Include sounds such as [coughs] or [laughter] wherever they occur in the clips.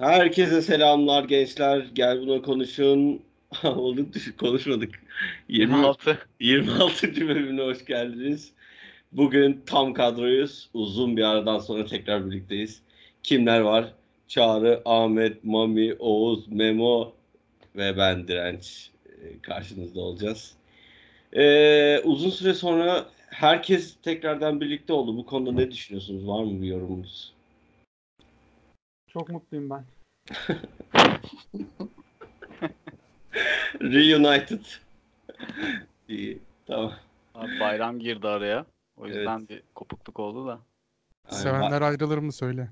Herkese selamlar gençler. Gel buna konuşun. [laughs] Olduk düşük konuşmadık. 20, 26. 26. bölümüne hoş geldiniz. Bugün tam kadroyuz. Uzun bir aradan sonra tekrar birlikteyiz. Kimler var? Çağrı, Ahmet, Mami, Oğuz, Memo ve ben Direnç e, karşınızda olacağız. Ee, uzun süre sonra herkes tekrardan birlikte oldu. Bu konuda ne düşünüyorsunuz? Var mı bir yorumunuz? Çok mutluyum ben. [laughs] Reunited. İyi, tamam. Abi bayram girdi araya. O yüzden bir kopukluk oldu da. Aynen. Sevenler ayrılır mı söyle.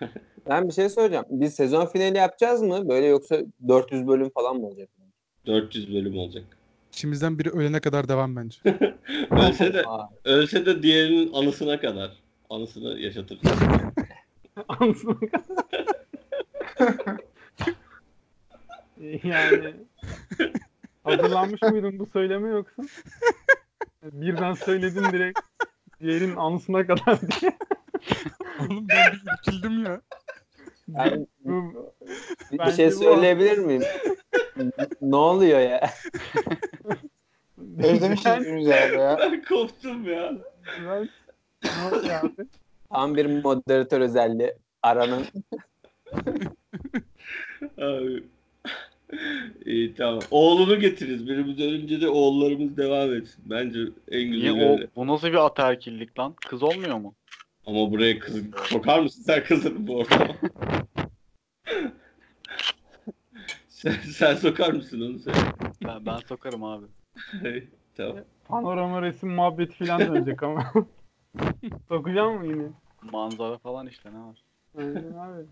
[laughs] Ben bir şey soracağım. Biz sezon finali yapacağız mı? Böyle yoksa 400 bölüm falan mı olacak? 400 bölüm olacak. İçimizden biri ölene kadar devam bence. [laughs] Ölse de ölse de diğerinin anısına kadar. Anısını yaşatır. Anasını [laughs] yani hazırlanmış mıydın bu söyleme yoksa? Birden söyledim direkt diğerinin anısına kadar diye. [laughs] Oğlum ben bir ya. ben Bu, bir- şey bu- söyleyebilir miyim? [laughs] ne oluyor ya? Özlemişiz Ben- birbirimizi herhalde ya. ben koptum ya. ben- ne oluyor abi? Tam bir moderatör özelliği. Aranın Abi. [laughs] İyi tamam. Oğlunu getiririz. Birimiz ölünce de oğullarımız devam etsin. Bence en Niye güzeli o, öyle. bu nasıl bir ataerkillik lan? Kız olmuyor mu? Ama buraya kız sokar mısın sen kızını bu ortama? [laughs] sen, sen sokar mısın onu söyle. Ben, ben sokarım abi. tamam. Panorama resim muhabbeti falan dönecek ama. [laughs] Sokacağım mı yine? Manzara falan işte ne var? Aynen abi.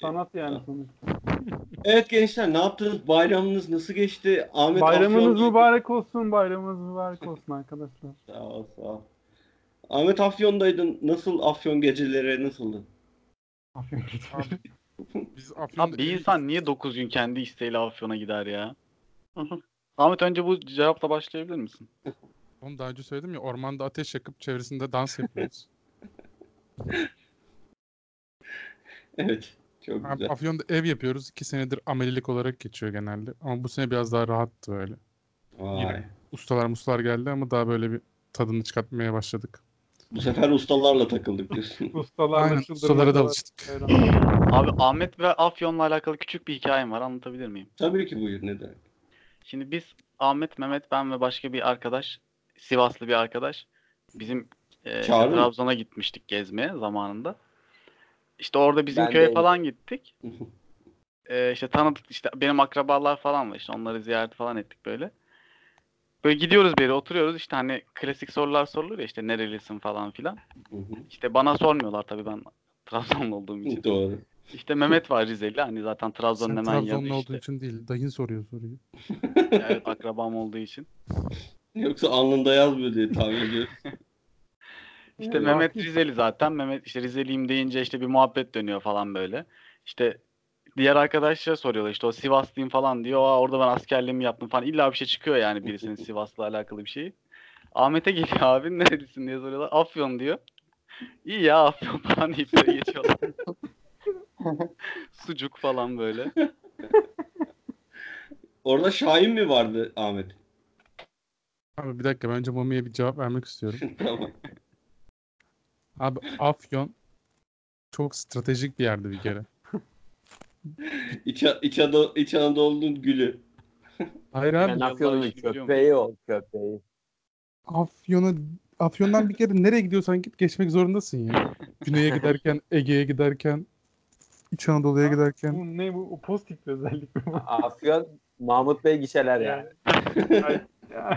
Sanat yani sonuçta. [laughs] Evet gençler ne yaptınız? Bayramınız nasıl geçti? Ahmet Bayramınız Afyon- mübarek olsun, bayramınız mübarek olsun arkadaşlar. Sağ ol, sağ ol. Ahmet Afyon'daydın. Nasıl Afyon geceleri nasıldı? Afiyet olsun. [laughs] Biz Afyon'da Abi bir insan niye 9 gün kendi isteğiyle Afyon'a gider ya? [laughs] Ahmet önce bu cevapla başlayabilir misin? Oğlum daha önce söyledim ya ormanda ateş yakıp çevresinde dans yapıyoruz. [laughs] Evet. Çok Abi, güzel. Afyon'da ev yapıyoruz. İki senedir amelilik olarak geçiyor genelde. Ama bu sene biraz daha rahattı öyle. Vay. Ustalar muslar geldi ama daha böyle bir tadını çıkartmaya başladık. Bu sefer ustalarla takıldık diyorsun. [laughs] Ustalarla Aynen ustalara da alıştık. Abi Ahmet ve Afyon'la alakalı küçük bir hikayem var anlatabilir miyim? Tabii ki buyur ne demek. Şimdi biz Ahmet, Mehmet, ben ve başka bir arkadaş, Sivaslı bir arkadaş bizim e? Trabzon'a gitmiştik gezmeye zamanında. İşte orada bizim Ben köye de- falan gittik. [laughs] E, işte tanıdık işte benim akrabalar falan var işte onları ziyaret falan ettik böyle. Böyle gidiyoruz bir yere oturuyoruz işte hani klasik sorular sorulur ya işte nerelisin falan filan. İşte bana sormuyorlar tabii ben [laughs] Trabzonlu olduğum için. Doğru. İşte Mehmet var Rizeli hani zaten Trabzon'un hemen yanı Trabzonlu olduğun işte. için değil. Dayın soruyor soruyu. [laughs] Evet akrabam olduğu için. Yoksa alnında yazmıyor diye tahmin ediyorum. İşte Evet. Mehmet Rizeli zaten. Mehmet işte Rizeliyim deyince işte bir muhabbet dönüyor falan böyle. İşte diğer arkadaşlar soruyorlar işte o Sivaslıyım falan diyor. Aa, orada ben askerliğimi yaptım falan. İlla bir şey çıkıyor yani birisinin [laughs] Sivas'la alakalı bir şey. Ahmet'e geliyor abi nerelisin diye soruyorlar. Afyon diyor. İyi ya Afyon [laughs] falan deyip böyle geçiyorlar. [laughs] Sucuk falan böyle. Orada Şahin mi vardı Ahmet? Abi bir dakika ben önce Mami'ye bir cevap vermek istiyorum. tamam. Abi Afyon çok stratejik bir yerdi bir kere. [laughs] İç, İç, Anadolu, İç Anadolu'nun gülü. Hayır abi ben Afyon'un köpeği ol köpeği. Afyon'a Afyon'dan bir kere nereye gidiyorsan git geçmek zorundasın ya. Güney'e giderken, [laughs] Ege'ye giderken, İç Anadolu'ya giderken. Bu ne bu? O pozitif bir özellik mi? Afyon Mahmut Bey gişeler yani. [laughs] Ay-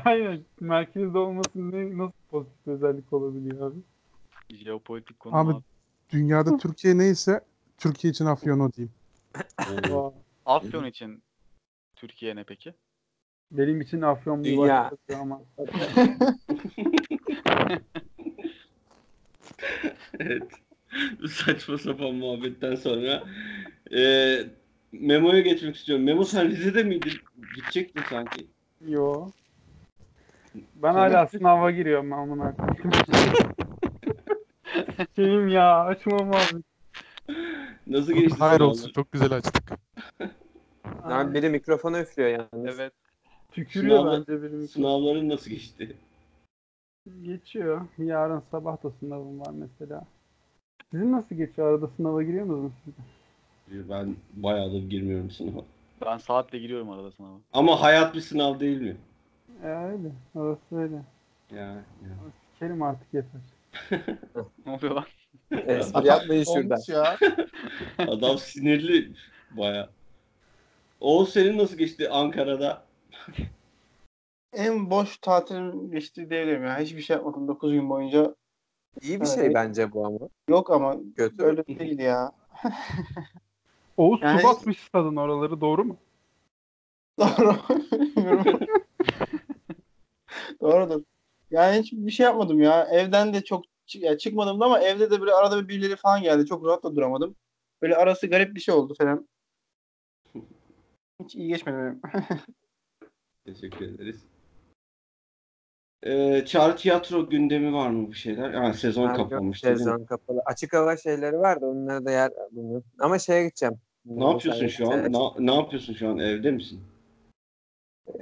Aynen. Merkezde olması ne, nasıl pozitif özellik olabiliyor abi? Jeopolitik konu Abi- abi. Dünyada Türkiye neyse Türkiye için Afyon o diyeyim. Oo. Afyon için Türkiye ne peki? Benim için Afyon bir Dünya. başkası ama. [laughs] evet. Bu saçma sapan muhabbetten sonra e, Memo'ya geçmek istiyorum. Memo sen Rize'de miydin? Gidecektin sanki. Yo. Ben hala sınava giriyorum amına [laughs] koyayım. [laughs] Şeyim ya açmam abi. Nasıl geçti Hayır sınavlar? olsun çok güzel açtık. [laughs] Abi biri mikrofona üflüyor yalnız. Evet. Tükürüyor Sınavlar- bence benim. Sınavların nasıl geçti? Geçiyor. Yarın sabah da sınavım var mesela. Sizin nasıl geçiyor? Arada sınava giriyor musunuz siz de? Ben bayağıdır girmiyorum sınava. Ben saatle giriyorum arada sınava. Ama hayat bir sınav değil mi? E öyle. Orası öyle. Ya, ya. Sikerim artık yeter. Ne oluyor lan? Espri yapmayın şuradan. Ya. [laughs] Adam sinirli baya. Oğuz senin nasıl geçti Ankara'da? En boş tatilim geçti diyebilirim ya. Hiçbir şey yapmadım 9 gün boyunca. İyi bir şey bence bu ama. Yok ama Kötü. öyle değil ya. [laughs] Oğuz Yani- su basmış stadın oraları doğru mu? [laughs] Doğru. Doğrudur. Yani hiç bir şey yapmadım ya. Evden de çok ya çıkmadım da ama evde de böyle arada bir birileri falan geldi. Çok rahat da duramadım. Böyle arası garip bir şey oldu falan. Hiç iyi geçmedi benim. [laughs] Teşekkür ederiz. Ee, Çağrı tiyatro gündemi var mı bir şeyler? Yani sezon Abi yok, kapanmıştı. değil mi? Sezon kapalı. Açık hava şeyleri var da onlara da yer bulmuyor. Ama şeye gideceğim. Ne yapıyorsun şu an? Ne, ne yapıyorsun şu an? Evde misin?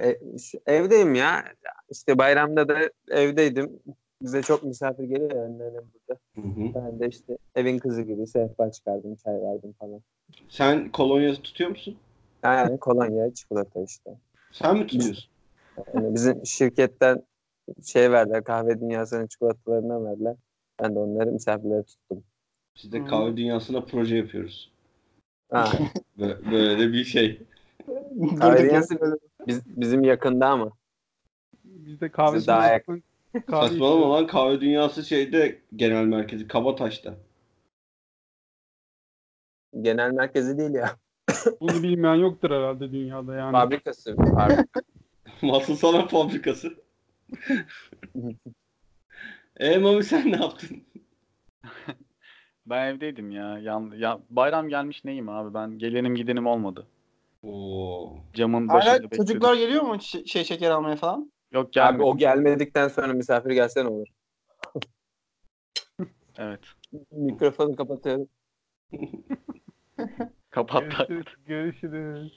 E, evdeyim ya. İşte bayramda da evdeydim. Bize çok misafir geliyor ya anneannem burada. Hı hı. Ben de işte evin kızı gibi sehpa çıkardım, çay verdim falan. Sen kolonya tutuyor musun? Yani kolonya, çikolata işte. Sen mi tutuyorsun? Yani bizim şirketten şey verdiler, kahve dünyasının çikolatalarından verdiler. Ben de onları misafirlere tuttum. Biz de kahve dünyasına proje yapıyoruz. Ha, Böyle, böyle bir şey. Kahve dünyası- yere- biz, bizim yakında ama. Bizde kahve Siz daha yak- kahve Saçmalama lan kahve dünyası şeyde genel merkezi Kabataş'ta. Genel merkezi değil ya. [laughs] Bunu bilmeyen yoktur herhalde dünyada yani. Fabrikası. Fabrik- [laughs] Masal sana fabrikası. [laughs] e Mami sen ne yaptın? Ben evdeydim ya. Yan, ya bayram gelmiş neyim abi ben gelenim gidenim olmadı. Oo. Camın başında Hala bekledim. çocuklar geliyor mu şe- şey şeker almaya falan? Yok Abi gelmedi. o gelmedikten sonra misafir gelse ne olur? [laughs] Evet. Mikrofonu kapatıyorum. [laughs] Kapattılar. Görüşürüz. Görüşürüz.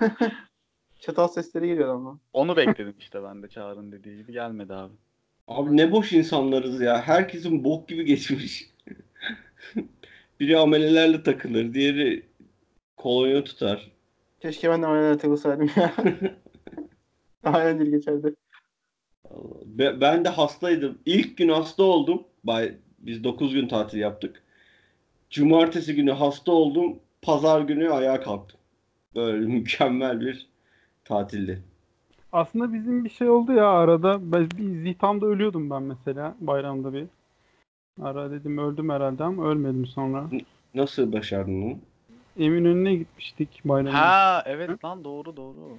[laughs] Çatal sesleri geliyor ama. Onu bekledim işte ben de Çağrı'nın dediği gibi gelmedi abi. Abi ne boş insanlarız ya. Herkesin bok gibi geçmiş. Biri amelelerle takılır, diğeri kolonya tutar. Keşke ben de ameliyata takılsaydım ya. [laughs] Daha eğlenceli geçerdi. Be- Ben de hastaydım. İlk gün hasta oldum. Bay, biz 9 gün tatil yaptık. Cumartesi günü hasta oldum. Pazar günü ayağa kalktım. Böyle [laughs] mükemmel bir tatildi. Aslında bizim bir şey oldu ya arada. Ben bir zihtamda ölüyordum ben mesela bayramda bir. Ara dedim öldüm herhalde ama ölmedim sonra. Nasıl başardın onu? Eminönü'ne gitmiştik bayramda. Ha evet lan doğru doğru.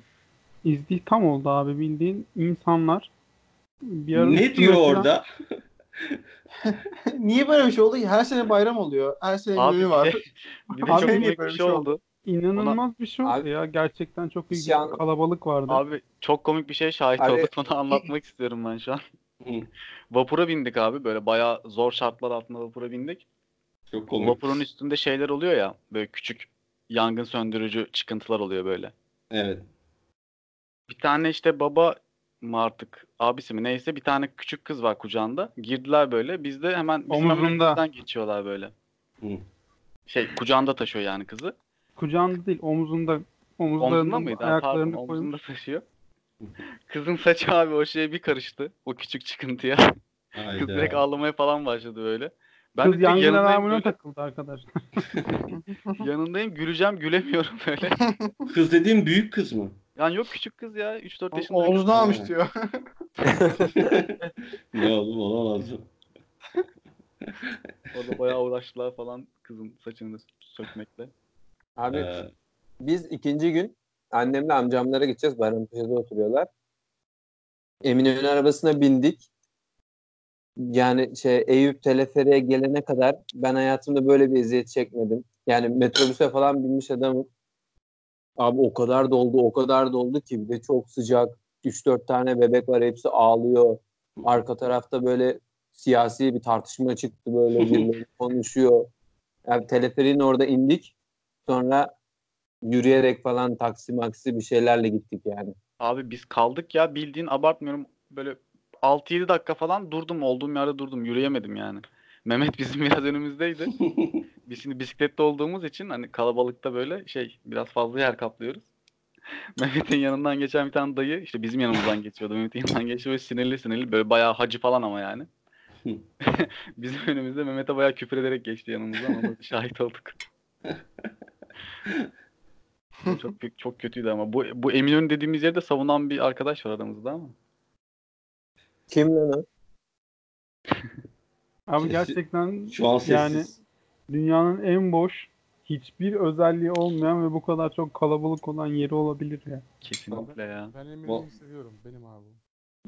İzdiham oldu abi bildiğin insanlar. Bir ara Ne diyor falan- orada? [laughs] Niye böyle bir şey oldu ki? Her sene bayram oluyor. Her sene Abi bir var. [laughs] bir de Abi çok böyle bir şey şey oldu. İnanılmaz bir şey oldu Abi- ya. Gerçekten çok an- bir kalabalık vardı. Abi çok komik bir şey şahit Abi- olduk. [laughs] Onu anlatmak istiyorum ben şu an. Hı. Vapura bindik abi. Böyle bayağı zor şartlar altında vapura bindik. Çok komik. Vapurun üstünde şeyler oluyor ya. Böyle küçük yangın söndürücü çıkıntılar oluyor böyle. Evet. Bir tane işte baba mı artık abisi mi neyse bir tane küçük kız var kucağında. Girdiler böyle. Biz de hemen bizim Omuzunda. önümüzden geçiyorlar böyle. Hı. Şey kucağında taşıyor yani kızı. Kucağında değil omuzunda Omzunda omuzlarına mıydı? Ayaklarını Pardon, koymuş. omzunda taşıyor. Kızın saçı abi o şeye bir karıştı. O küçük çıkıntıya. Kız direkt ağlamaya falan başladı böyle. Ben Kız de direkt yangın yanındayım, alarmına böyle, takıldı arkadaşlar. [laughs] yanındayım güleceğim gülemiyorum böyle. [laughs] Kız dediğin büyük kız mı? Yani yok küçük kız ya 3-4 yaşında. Ha. almış diyor. [laughs] ne oğlum olamaz mı? Orada bayağı uğraştılar falan kızın saçını sökmekle. Abi Ee, biz ikinci gün annemle amcamlara gideceğiz. Bayrampaşa'da oturuyorlar. Eminönü arabasına bindik. Yani şey Eyüp teleferiğe gelene kadar ben hayatımda böyle bir eziyet çekmedim. Yani metrobüse falan binmiş adamım. Abi o kadar doldu, o kadar doldu ki bir de çok sıcak. 3-4 tane bebek var hepsi ağlıyor. Arka tarafta böyle siyasi bir tartışma çıktı böyle [laughs] birileri konuşuyor. Yani teleferiğin orada indik. Sonra yürüyerek falan taksi maksi bir şeylerle gittik yani. Abi biz kaldık ya bildiğin abartmıyorum böyle 6-7 dakika falan durdum olduğum yerde durdum yürüyemedim yani. Mehmet [laughs] bizim biraz önümüzdeydi. [laughs] Biz şimdi bisiklette olduğumuz için hani kalabalıkta böyle şey biraz fazla yer kaplıyoruz. [laughs] Mehmet'in yanından geçen bir tane dayı işte bizim yanımızdan geçiyordu. Mehmet'in yanından geçiyor böyle sinirli sinirli böyle bayağı hacı falan ama yani. bizim önümüzde Mehmet'e bayağı küfür ederek geçti yanımızdan da şahit olduk. çok çok kötüydü ama bu bu Eminönü dediğimiz yerde savunan bir arkadaş var aramızda ama. Kim lan o? Abi gerçekten Şu an sessiz. Yani- dünyanın en boş, hiçbir özelliği olmayan ve bu kadar çok kalabalık olan yeri olabilir ya. Kesinlikle ya. Ben Eminönü'nü seviyorum. Benim abi.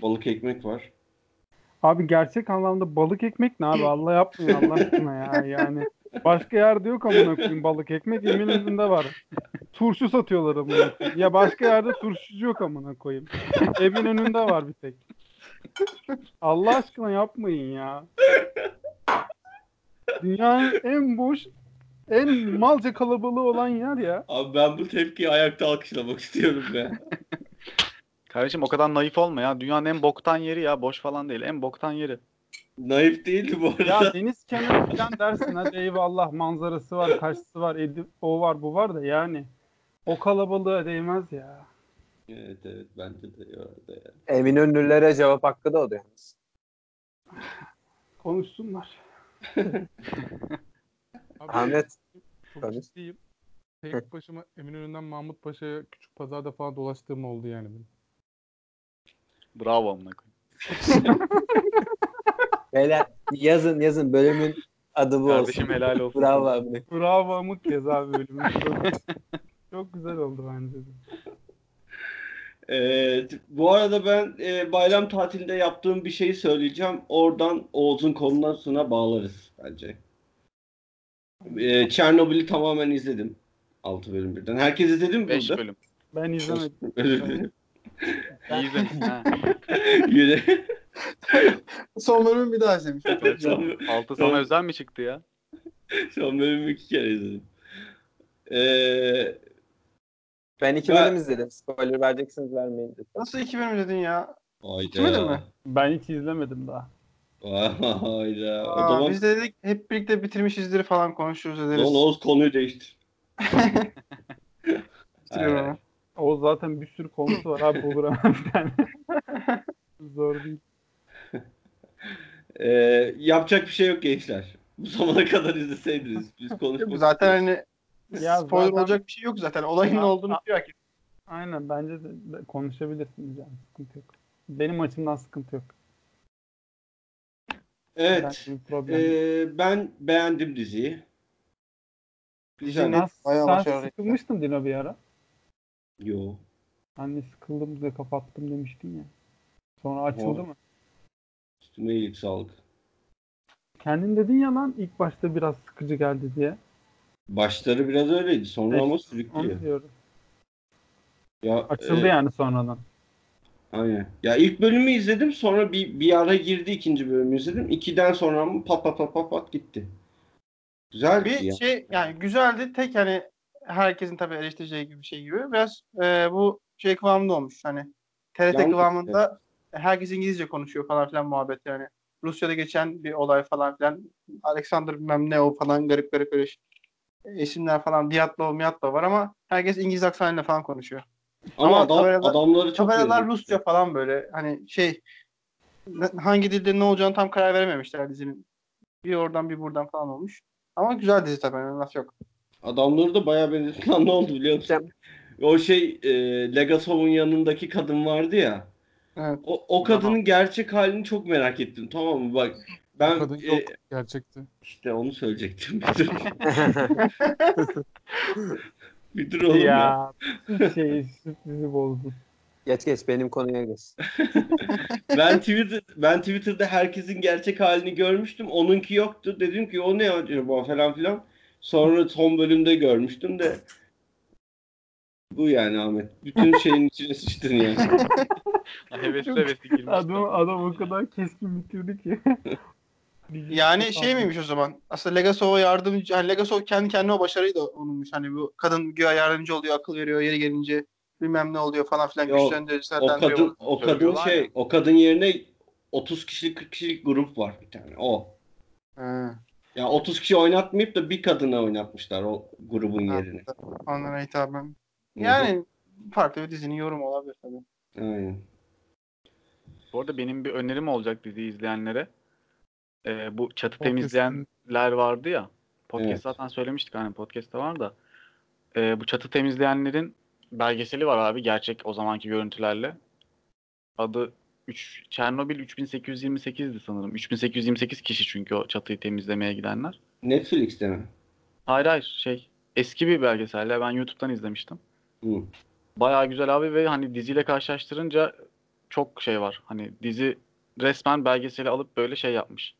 Balık ekmek var. Abi gerçek anlamda balık ekmek ne abi? Allah yapmıyor Allah aşkına ya. [laughs] Yani başka yerde yok amına koyayım balık ekmek. Eminönü'nde var. Turşu satıyorlar amına koyayım. Ya başka yerde turşucu yok amına koyayım. Eminönü'nde var bir tek. Allah aşkına yapmayın ya. Dünyanın en boş, en malca kalabalığı olan yer ya. Abi ben bu tepkiyi ayakta alkışlamak istiyorum be. [laughs] Kardeşim o kadar naif olma ya. Dünyanın en boktan yeri ya. Boş falan değil. En boktan yeri. Naif değildi bu arada. Ya deniz kenarı falan dersin hadi eyvallah manzarası var, karşısı var, edi, o var bu var da yani o kalabalığa değmez ya. Evet evet bence de orada ya. Eminönülülere cevap hakkı da oldu yalnız. Konuşsunlar. [laughs] Abi, Ahmet Çok Konuş. ciddiyim. Tek başıma Eminönü'nden Mahmut Paşa'ya küçük pazarda falan dolaştığım oldu yani benim. Bravo amına koyayım. [laughs] beyler yazın yazın bölümün adı bu Kardeşim olsun. helal olsun. Bravo abi. Bravo Amık yaz abi bölümü. Çok, [laughs] çok güzel oldu bence de. Evet, bu arada ben e, bayram tatilinde yaptığım bir şeyi söyleyeceğim. Oradan Oğuz'un konusuna bağlarız bence. E, Çernobil'i tamamen izledim. 6 bölüm birden. Herkes izledi mi 5 burada? bölüm. Ben izlemedim. [laughs] Özür dilerim. Ha. [laughs] Yine. Son bölümü bir daha izlemiştim. son, Altı sana özel mi çıktı ya? son bölümü iki kere izledim. E, Ben iki Ben- bölüm izledim. Spoiler vereceksiniz vermeyin lütfen. Nasıl iki bölüm dedin ya? hayda. Mi? Ben hiç izlemedim daha. Hayda. O Aa, zaman biz de dedik hep birlikte bitirmişizdir falan konuşuruz ederiz. Lan Oğuz konuyu değiştir. Ama. O zaten bir sürü konusu var abi bulur hemen bir tane. [laughs] Zor değil. Ee, yapacak bir şey yok gençler. Bu zamana kadar izleseydiniz. Biz konuşmak Zaten hani Ya spoiler zaten- olacak bir şey yok zaten. Olayın ne olduğunu biliyor herkes. Aynen bence de, de konuşabilirsiniz yani sıkıntı yok. Benim açımdan sıkıntı yok. Evet. Ee, ben beğendim diziyi. Güzel. Sen, bayağı sen başarılı. sıkılmıştın Dino bir ara. Yo. Anne sıkıldım ve kapattım demiştin ya. Sonra açıldı mı? Üstüme iyilik sağlık. Kendin dedin ya lan ilk başta biraz sıkıcı geldi diye. Başları biraz öyleydi. Sonra ama Onu sürüklüyor. Ya, Açıldı e, yani sonradan. Aynen. Ya ilk bölümü izledim. Sonra bir, bir ara girdi ikinci bölümü izledim. İkiden sonra ama pat pat pat pat pat gitti. Güzel Bir ya. şey yani güzeldi. Tek hani herkesin tabii eleştireceği gibi bir şey gibi. Biraz e, bu şey kıvamında olmuş. Hani TRT Yanlış, kıvamında herkes İngilizce konuşuyor falan filan muhabbet yani. Rusya'da geçen bir olay falan filan. Alexander bilmem ne o falan garip garip böyle isimler falan. Diyatlov, Miyatlov var ama herkes İngiliz aksanıyla falan konuşuyor. Ama, ama adam, tabelalar- adamları çok Tabelalar. Rusça falan böyle hani şey hangi dilde ne olacağını tam karar verememişler dizinin. Bir oradan bir buradan falan olmuş. Ama güzel dizi tabii. yani Laf yok. Adamları da bayağı benzetilen ne oldu biliyor musun? [laughs] O şey e, Legasov'un yanındaki kadın vardı ya. Evet. O, o kadının gerçek halini çok merak ettim. Tamam mı? Bak ben Kadın e, yok gerçekti. işte onu söyleyecektim. Bir dur, [laughs] bir dur oğlum ya. Ya şey sürprizi bozdu. geç geç benim konuya geç. [laughs] Ben Twitter ben Twitter'da herkesin gerçek halini görmüştüm. Onunki yoktu. Dedim ki o ne acaba falan filan. Sonra son bölümde görmüştüm de bu yani Ahmet. Bütün şeyin içine sıçtın yani. [laughs] Hevesli hevesli girmiş. Adam, adam o kadar keskin bitirdi ki. Yani şey miymiş o zaman? Aslında Legasov'a yardımcı, hani Legasov kendi kendine o başarıyı da onunmuş. Hani bu kadın güya yardımcı oluyor, akıl veriyor, yeri gelince bilmem ne oluyor falan filan Yok, güçlendiriyor, O kadın o kadın şey ya. o kadın yerine 30 kişilik 40 kişilik grup var bir tane. O. Ha, Ya 30 kişi oynatmayıp da bir kadına oynatmışlar o grubun Ha. yerine. onlara hitaben. Yani farklı bir dizinin yorumu olabilir tabii. Aynen. Bu arada benim bir önerim olacak dizi izleyenlere. Ee, bu çatı Podcast'ın- temizleyenler vardı ya. Podcast Evet. zaten söylemiştik hani podcast'ta var da. Ee, bu çatı temizleyenlerin belgeseli var abi gerçek o zamanki görüntülerle. Adı 3 Çernobil 3828'di sanırım. 3828 kişi çünkü o çatıyı temizlemeye gidenler. Netflix'te mi? Hayır hayır şey eski bir belgesel ya ben YouTube'dan izlemiştim. Hı. Bayağı güzel abi ve hani diziyle karşılaştırınca çok şey var. Hani dizi resmen belgeseli alıp böyle şey yapmış.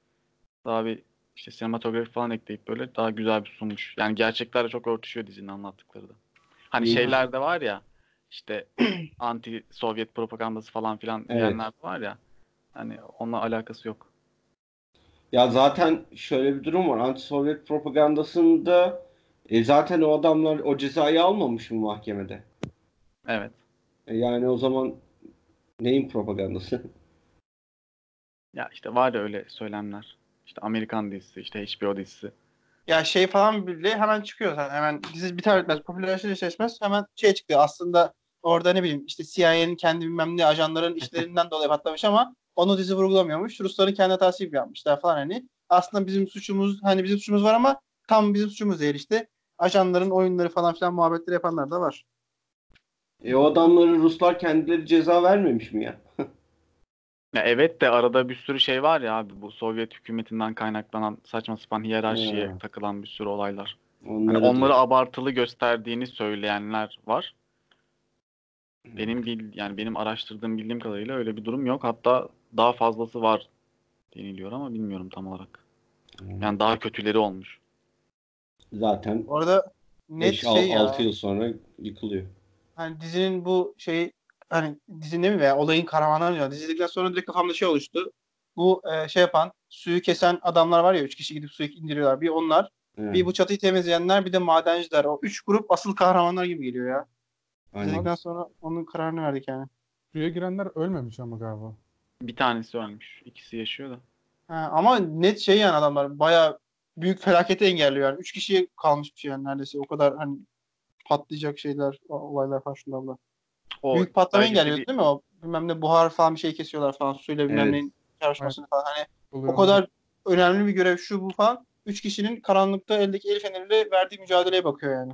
Daha bir işte sinematografi falan ekleyip böyle daha güzel bir sunmuş. Yani gerçeklerle çok örtüşüyor dizinin anlattıkları da. Hani İyi. şeyler de var ya işte [clears throat] anti Sovyet propagandası falan filan Evet. diyenler de var ya. Hani onunla alakası yok. Ya zaten şöyle bir durum var. Anti-Sovyet propagandasında e, zaten o adamlar o cezayı almamış mı mahkemede? Evet. E, yani o zaman neyin propagandası? Ya işte var ya öyle söylemler. İşte Amerikan dizisi, işte HBO dizisi. Ya şey falan bile hemen çıkıyor zaten. Hemen dizi biter bitmez, popülerleşir seçmez hemen şey çıkıyor. Aslında orada ne bileyim işte CIA'nin kendi bilmem ne ajanların [laughs] işlerinden dolayı patlamış ama onu dizi vurgulamıyormuş. Rusların kendi hatası gibi yapmışlar falan hani. Aslında bizim suçumuz hani bizim suçumuz var ama tam bizim suçumuz değil işte. Ajanların oyunları falan filan muhabbetleri yapanlar da var. E, o adamları Ruslar kendileri ceza vermemiş mi ya? [laughs] Ya evet de arada bir sürü şey var ya abi bu Sovyet hükümetinden kaynaklanan saçma sapan hiyerarşiye Hmm. takılan bir sürü olaylar. Hani Onları onları da- abartılı gösterdiğini söyleyenler var. Benim bil yani benim araştırdığım bildiğim kadarıyla öyle bir durum yok. Hatta daha fazlası var deniliyor ama bilmiyorum tam olarak. Yani daha kötüleri olmuş. zaten Bu arada net 5 şey ya. 6 yıl sonra yıkılıyor. hani dizinin bu şey hani dizinin mi veya olayın kahramanları diyor. Dizidikten sonra direkt kafamda şey oluştu. Bu e, şey yapan suyu kesen adamlar var ya üç kişi gidip suyu indiriyorlar. Bir onlar, Evet, bir bu çatıyı temizleyenler, bir de madenciler. O üç grup asıl kahramanlar gibi geliyor ya. aynen. Sonra onun kararını verdik yani. Suya girenler ölmemiş ama galiba. Bir tanesi ölmüş. ikisi yaşıyor da. Ha, ama net şey yani adamlar bayağı büyük felaketi engelliyor yani. Üç kişiye kalmış bir şey yani neredeyse. O kadar hani patlayacak şeyler, olaylar falan şundan da. O Büyük patlama belgeseli- engelliyor değil mi o? Bilmem ne buhar falan bir şey kesiyorlar falan suyla bilmem Evet. neyin çarpışmasını falan. Hani Oluyor. o kadar önemli bir görev şu bu falan. Üç kişinin karanlıkta eldeki el feneriyle verdiği mücadeleye bakıyor yani.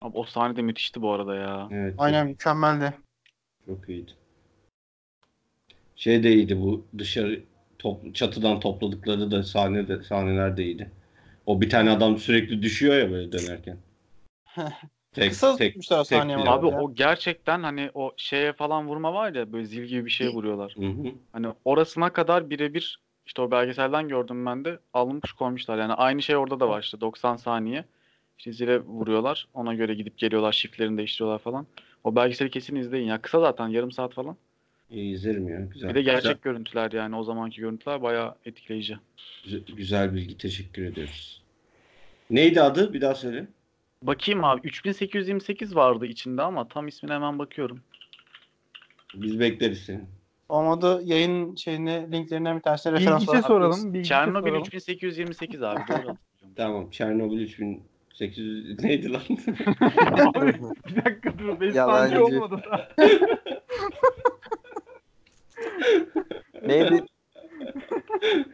Abi o sahne de müthişti bu arada ya. Evet. Aynen mükemmeldi. Çok iyiydi. Şey de iyiydi bu dışarı top, çatıdan topladıkları da sahne de, sahneler de iyiydi. O bir tane adam sürekli düşüyor ya böyle dönerken. [laughs] Tek, Kısa tek, tutmuşlar tek bir ama Abi ya. o gerçekten hani o şeye falan vurma var ya böyle zil gibi bir şeye vuruyorlar. Hı hı. Hani orasına kadar birebir işte o belgeselden gördüm ben de alınmış koymuşlar. Yani aynı şey orada da var işte 90 saniye. İşte zile vuruyorlar. Ona göre gidip geliyorlar. Shiftlerini değiştiriyorlar falan. O belgeseli kesin izleyin ya. Kısa zaten yarım saat falan. İyi izlerim ya. Güzel. Bir de gerçek Güzel, görüntüler yani o zamanki görüntüler bayağı etkileyici. güzel, güzel bilgi. Teşekkür ediyoruz. Neydi adı? Bir daha söyle. Bakayım abi 3828 vardı içinde ama tam ismine hemen bakıyorum. Biz bekleriz seni. Olmadı yayın şeyine linklerinden bir tanesine referans Bilgiçe olarak soralım. Bilgiçe Çernobil soralım. 3828 abi doğru. [laughs] Tamam. Çernobil 3800 [laughs] neydi lan? Abi, bir dakika dur. 5 Yalancı. saniye olmadı. [laughs] Neydi?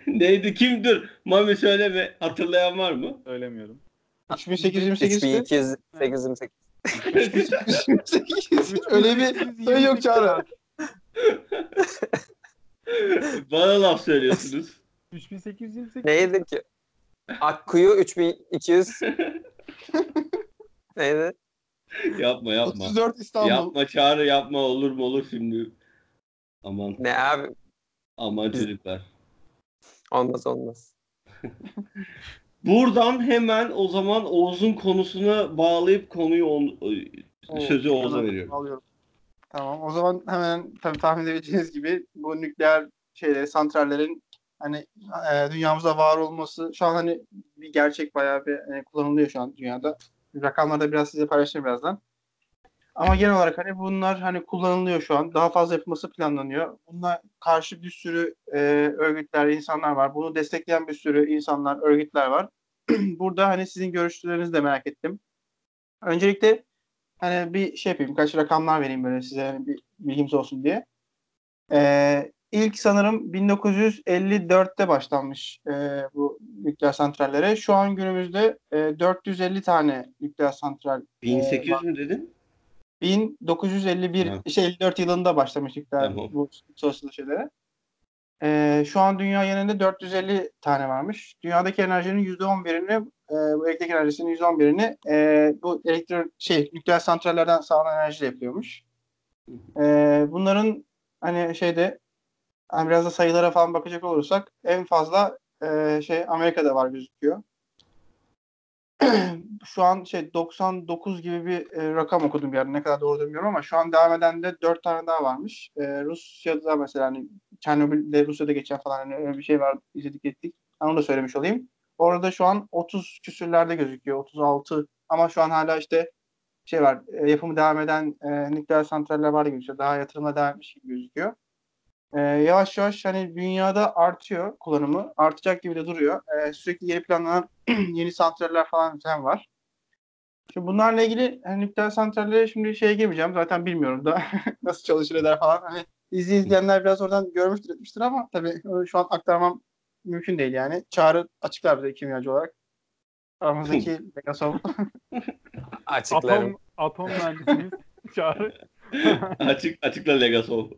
neydi? Kimdir? Mami söyleme. Hatırlayan var mı? Söylemiyorum. 3828 'ti. 3228. Öyle bir şey [laughs] yok Çağrı. [laughs] Bana laf söylüyorsunuz. 3828. Neydi ki? Akkuyu 3200. [laughs] Neydi? yapma yapma. 34 İstanbul. Yapma çağrı yapma olur mu olur şimdi. Aman Ne abi? aman çocuklar. Olmaz olmaz. Buradan hemen o zaman Oğuz'un konusuna bağlayıp konuyu on, Oo, sözü Oğuz'a tamam, veriyorum. Alıyorum. Tamam. O zaman hemen tabii tahmin edebileceğiniz gibi bu nükleer şeyleri, santrallerin Hani e, dünyamızda var olması şu an hani bir gerçek bayağı bir e, kullanılıyor şu an dünyada. Rakamlarda biraz size paylaşacağım birazdan. Ama genel olarak hani bunlar hani kullanılıyor şu an. Daha fazla yapılması planlanıyor. Buna karşı bir sürü e, örgütler, insanlar var. Bunu destekleyen bir sürü insanlar, örgütler var. [clears throat] Burada hani sizin görüşlerinizi de merak ettim. Öncelikle hani bir şey yapayım, birkaç rakamlar vereyim böyle size hani bir bilgimiz olsun diye. Ee, ilk sanırım 1954'te başlanmış e, bu nükleer santrallere. Şu an günümüzde e, 450 tane nükleer santral 1800 mü dedin? 1951 Evet. işte 54 yılında başlamış nükleer Tamam. bu çalışma şeylere. Ee, şu an dünya genelinde 450 tane varmış. Dünyadaki enerjinin %11'ini e, bu elektrik enerjisinin %11'ini e, bu elektrik şey nükleer santrallerden sağlanan enerjiyle yapıyormuş. E, bunların hani şeyde hani biraz da sayılara falan bakacak olursak en fazla e, şey Amerika'da var gözüküyor. [clears throat] şu an şey 99 gibi bir e, rakam okudum bir yerde. Ne kadar doğru bilmiyorum ama şu an devam eden de 4 tane daha varmış. E, Rusya'da mesela hani Çernobil'de Rusya'da geçen falan hani öyle bir şey var izledik ettik. Ben onu da söylemiş olayım. Orada şu an 30 küsürlerde gözüküyor. 36 ama şu an hala işte şey var e, yapımı devam eden e, nükleer santraller var gibi gözüküyor. Daha yatırıma devam etmiş gibi gözüküyor. E, yavaş yavaş hani dünyada artıyor kullanımı. Artacak gibi de duruyor. E, sürekli yeni planlanan [clears throat] yeni santraller falan filan var. Şimdi bunlarla ilgili hani nükleer santrallere şimdi şeye girmeyeceğim. Zaten bilmiyorum da [laughs] nasıl çalışır eder falan. Hani izleyen izleyenler biraz oradan görmüştür etmiştir ama tabii e, şu an aktarmam mümkün değil yani. Çağrı açıklar bize kimyacı olarak. Aramızdaki [laughs] Legasov. [laughs] Açıklarım. Atom, atom mühendisimiz [laughs] Çağrı. Açık açıkla Legasov.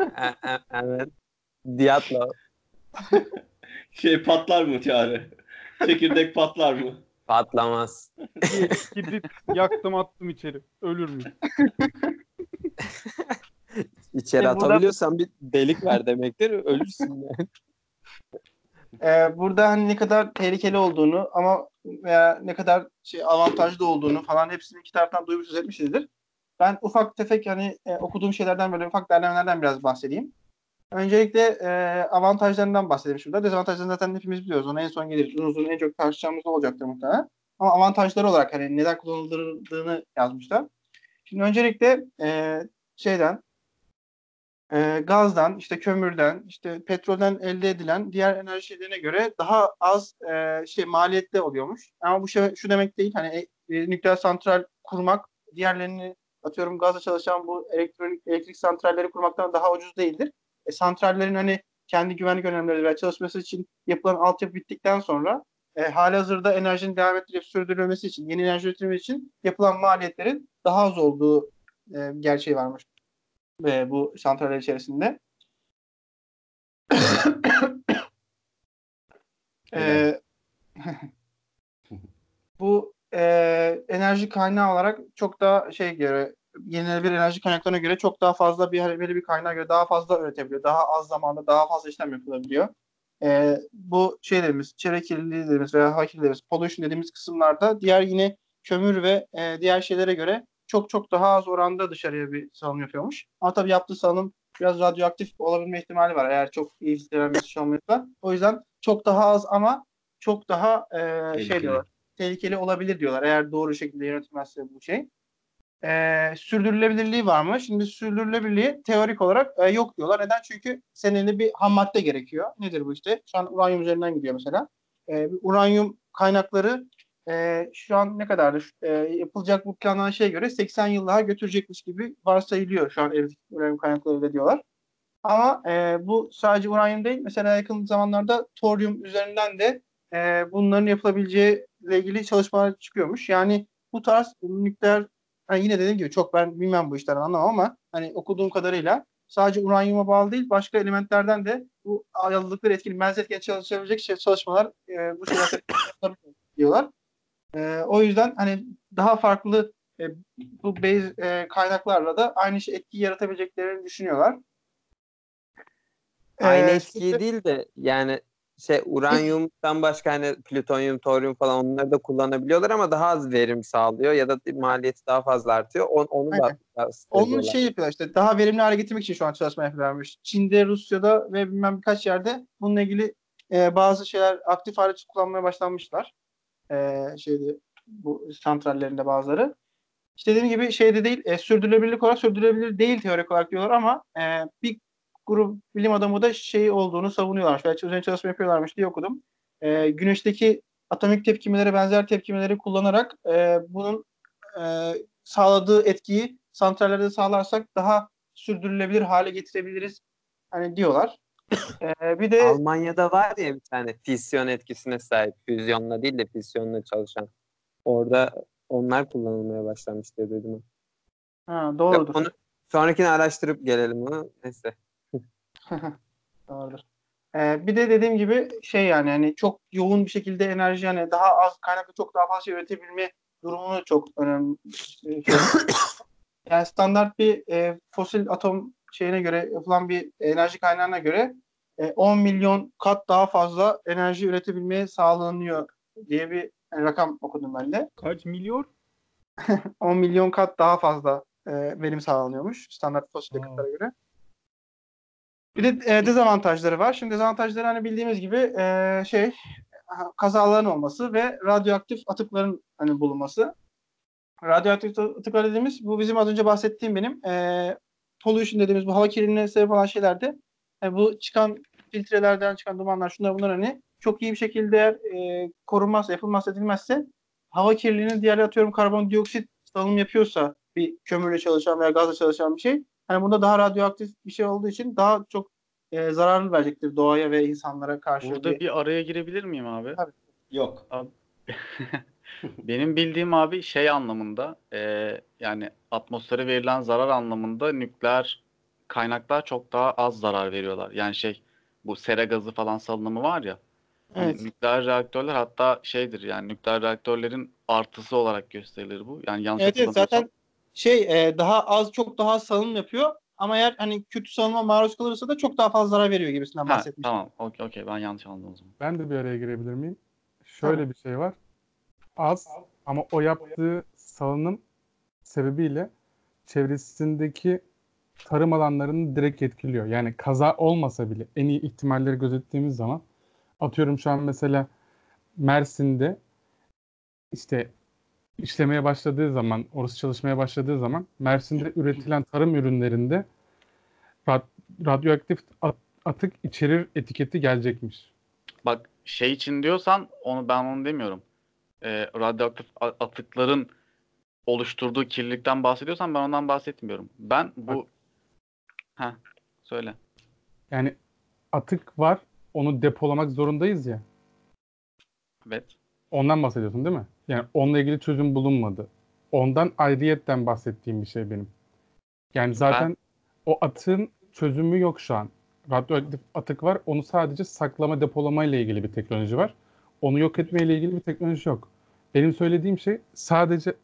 E- e- evet. Diyatlo. Şey patlar mı çağrı? Çekirdek patlar mı? Patlamaz. Kibrit yaktım attım içeri. Ölür mü? İçeri E, burada- atabiliyorsan bir delik ver demektir. [laughs] Ölürsün yani. Ee, burada hani ne kadar tehlikeli olduğunu ama veya ne kadar şey avantajlı olduğunu falan hepsini iki taraftan duymuşuz etmişizdir. Ben ufak tefek hani e, okuduğum şeylerden böyle ufak derlemelerden biraz bahsedeyim. Öncelikle e, avantajlarından bahsedeyim şurada. Dezavantajlarını zaten hepimiz biliyoruz. Ona en son geliriz. Uzun uzun en çok tartışacağımız olacaktır muhtemelen. Ama avantajları olarak hani neden kullanıldığını yazmışlar. Şimdi öncelikle e, şeyden e, gazdan, işte kömürden, işte petrolden elde edilen diğer enerji şeylerine göre daha az e, şey maliyetli oluyormuş. Ama bu şey şu demek değil. Hani e, e, nükleer santral kurmak diğerlerini atıyorum gazla çalışan bu elektronik elektrik santralleri kurmaktan daha ucuz değildir. E, santrallerin hani kendi güvenlik önlemleri ve çalışması için yapılan altyapı bittikten sonra e, halihazırda enerjinin devam ettirip sürdürülmesi için, yeni enerji üretimi için yapılan maliyetlerin daha az olduğu e, gerçeği varmış e, bu santraller içerisinde. [coughs] E, [laughs] bu e, enerji kaynağı olarak çok daha şey göre yenilenebilir enerji kaynaklarına göre çok daha fazla bir böyle bir kaynağa göre daha fazla üretebiliyor. Daha az zamanda daha fazla işlem yapılabiliyor. E, bu şeylerimiz, çevre kirliliği dediğimiz veya hava kirliliği dediğimiz, pollution dediğimiz kısımlarda diğer yine kömür ve e, diğer şeylere göre çok çok daha az oranda dışarıya bir salınım yapıyormuş. Ama tabii yaptığı salınım biraz radyoaktif olabilme ihtimali var eğer çok iyi filtrelenmiş bir şey olmuyorsa. O yüzden çok daha az ama çok daha e, şey diyorlar. Tehlikeli olabilir diyorlar eğer doğru şekilde yönetilmezse bu şey. E, sürdürülebilirliği var mı? Şimdi sürdürülebilirliği teorik olarak e, yok diyorlar. Neden? Çünkü senin bir ham madde gerekiyor. Nedir bu işte? Şu an uranyum üzerinden gidiyor mesela. E, uranyum kaynakları e, şu an ne kadardır? E, yapılacak bu planlanan şeye göre 80 yıl daha götürecekmiş gibi varsayılıyor şu an eldeki uranyum kaynakları öyle diyorlar. Ama e, bu sadece uranyum değil. Mesela yakın zamanlarda toryum üzerinden de e, bunların yapılabileceği ile ilgili çalışmalar çıkıyormuş. Yani bu tarz nükleer hani yine dediğim gibi çok ben bilmem bu işlerden anlamam ama hani okuduğum kadarıyla sadece uranyuma bağlı değil başka elementlerden de bu ayalılıkları etkili menzil etken çalışabilecek şey, çalışmalar e, bu şeyler [laughs] diyorlar. E, o yüzden hani daha farklı e, bu base e, kaynaklarla da aynı şey etki yaratabileceklerini düşünüyorlar. Aynı E, etkiyi şimdi- değil de yani şey uranyumdan başka hani plütonyum, toryum falan onları da kullanabiliyorlar ama daha az verim sağlıyor ya da maliyeti daha fazla artıyor. On, onu da Aynen. Onun şey yapıyorlar işte daha verimli hale getirmek için şu an çalışma yapıyorlarmış. Çin'de, Rusya'da ve bilmem birkaç yerde bununla ilgili e, bazı şeyler aktif hale kullanmaya başlanmışlar. E, şeyde bu santrallerinde bazıları. İşte dediğim gibi şeyde değil, e, sürdürülebilirlik olarak sürdürülebilir değil teorik olarak diyorlar ama e, bir grup bilim adamı da şey olduğunu savunuyorlarmış. Veya üzerine çalışma yapıyorlarmış diye okudum. E, güneşteki atomik tepkimelere benzer tepkimeleri kullanarak e, bunun e, sağladığı etkiyi santrallerde sağlarsak daha sürdürülebilir hale getirebiliriz hani diyorlar. E, bir de Almanya'da var ya bir tane fisyon etkisine sahip. Füzyonla değil de fisyonla çalışan. Orada onlar kullanılmaya başlamış diye duydum. ha, doğrudur. Onu, sonrakini araştırıp gelelim onu. Neyse. [laughs] Doğrudur. Ee, bir de dediğim gibi şey yani hani çok yoğun bir şekilde enerji yani daha az kaynakla çok daha fazla şey üretebilme durumunu çok önemli. şey. [coughs] yani standart bir e, fosil atom şeyine göre yapılan bir enerji kaynağına göre e, 10 milyon kat daha fazla enerji üretebilmeye sağlanıyor diye bir yani rakam okudum ben de. Kaç milyon? [laughs] 10 milyon kat daha fazla e, verim sağlanıyormuş standart fosil yakıtlara göre. Bir de e, dezavantajları var. Şimdi dezavantajları hani bildiğimiz gibi e, şey kazaların olması ve radyoaktif atıkların hani bulunması. Radyoaktif atıklar dediğimiz bu bizim az önce bahsettiğim benim e, pollution dediğimiz bu hava kirliliğine sebep olan şeylerde e, bu çıkan filtrelerden çıkan dumanlar şunlar bunlar hani çok iyi bir şekilde eğer, e, korunmazsa yapılmazsa edilmezse hava kirliliğinin diğer atıyorum karbondioksit salınım yapıyorsa bir kömürle çalışan veya gazla çalışan bir şey hani bunda daha radyoaktif bir şey olduğu için daha çok e, zararlı verecektir doğaya ve insanlara karşı. Burada diye. bir araya girebilir miyim abi? Yok. [laughs] Benim bildiğim abi şey anlamında e, yani atmosfere verilen zarar anlamında nükleer kaynaklar çok daha az zarar veriyorlar. Yani şey bu sera gazı falan salınımı var ya. Evet. nükleer reaktörler hatta şeydir yani nükleer reaktörlerin artısı olarak gösterilir bu. Yani yanlış Evet, evet zaten şey e, daha az çok daha az salınım yapıyor ama eğer hani kötü salınıma maruz kalırsa da çok daha fazla zarar veriyor gibisinden Ha, bahsetmiştim. tamam. Okey, okey. Ben yanlış anladım o zaman. Ben de bir araya girebilir miyim? Şöyle Tabii. bir şey var. Az ama o yaptığı salınım sebebiyle çevresindeki tarım alanlarını direkt etkiliyor. Yani kaza olmasa bile en iyi ihtimalleri gözettiğimiz zaman atıyorum şu an mesela Mersin'de işte işlemeye başladığı zaman, orası çalışmaya başladığı zaman Mersin'de üretilen tarım ürünlerinde rad- radyoaktif at- atık içerir etiketi gelecekmiş. Bak şey için diyorsan onu ben onu demiyorum. Ee, radyoaktif atıkların oluşturduğu kirlilikten bahsediyorsan ben ondan bahsetmiyorum. Ben bu ha söyle. Yani atık var, onu depolamak zorundayız ya. Evet. Ondan bahsediyorsun değil mi? Yani onunla ilgili çözüm bulunmadı. Ondan ayrıyetten bahsettiğim bir şey benim. Yani zaten o atığın çözümü yok şu an. Radyoaktif atık var. Onu sadece saklama, depolama ile ilgili bir teknoloji var. Onu yok etme ile ilgili bir teknoloji yok. Benim söylediğim şey sadece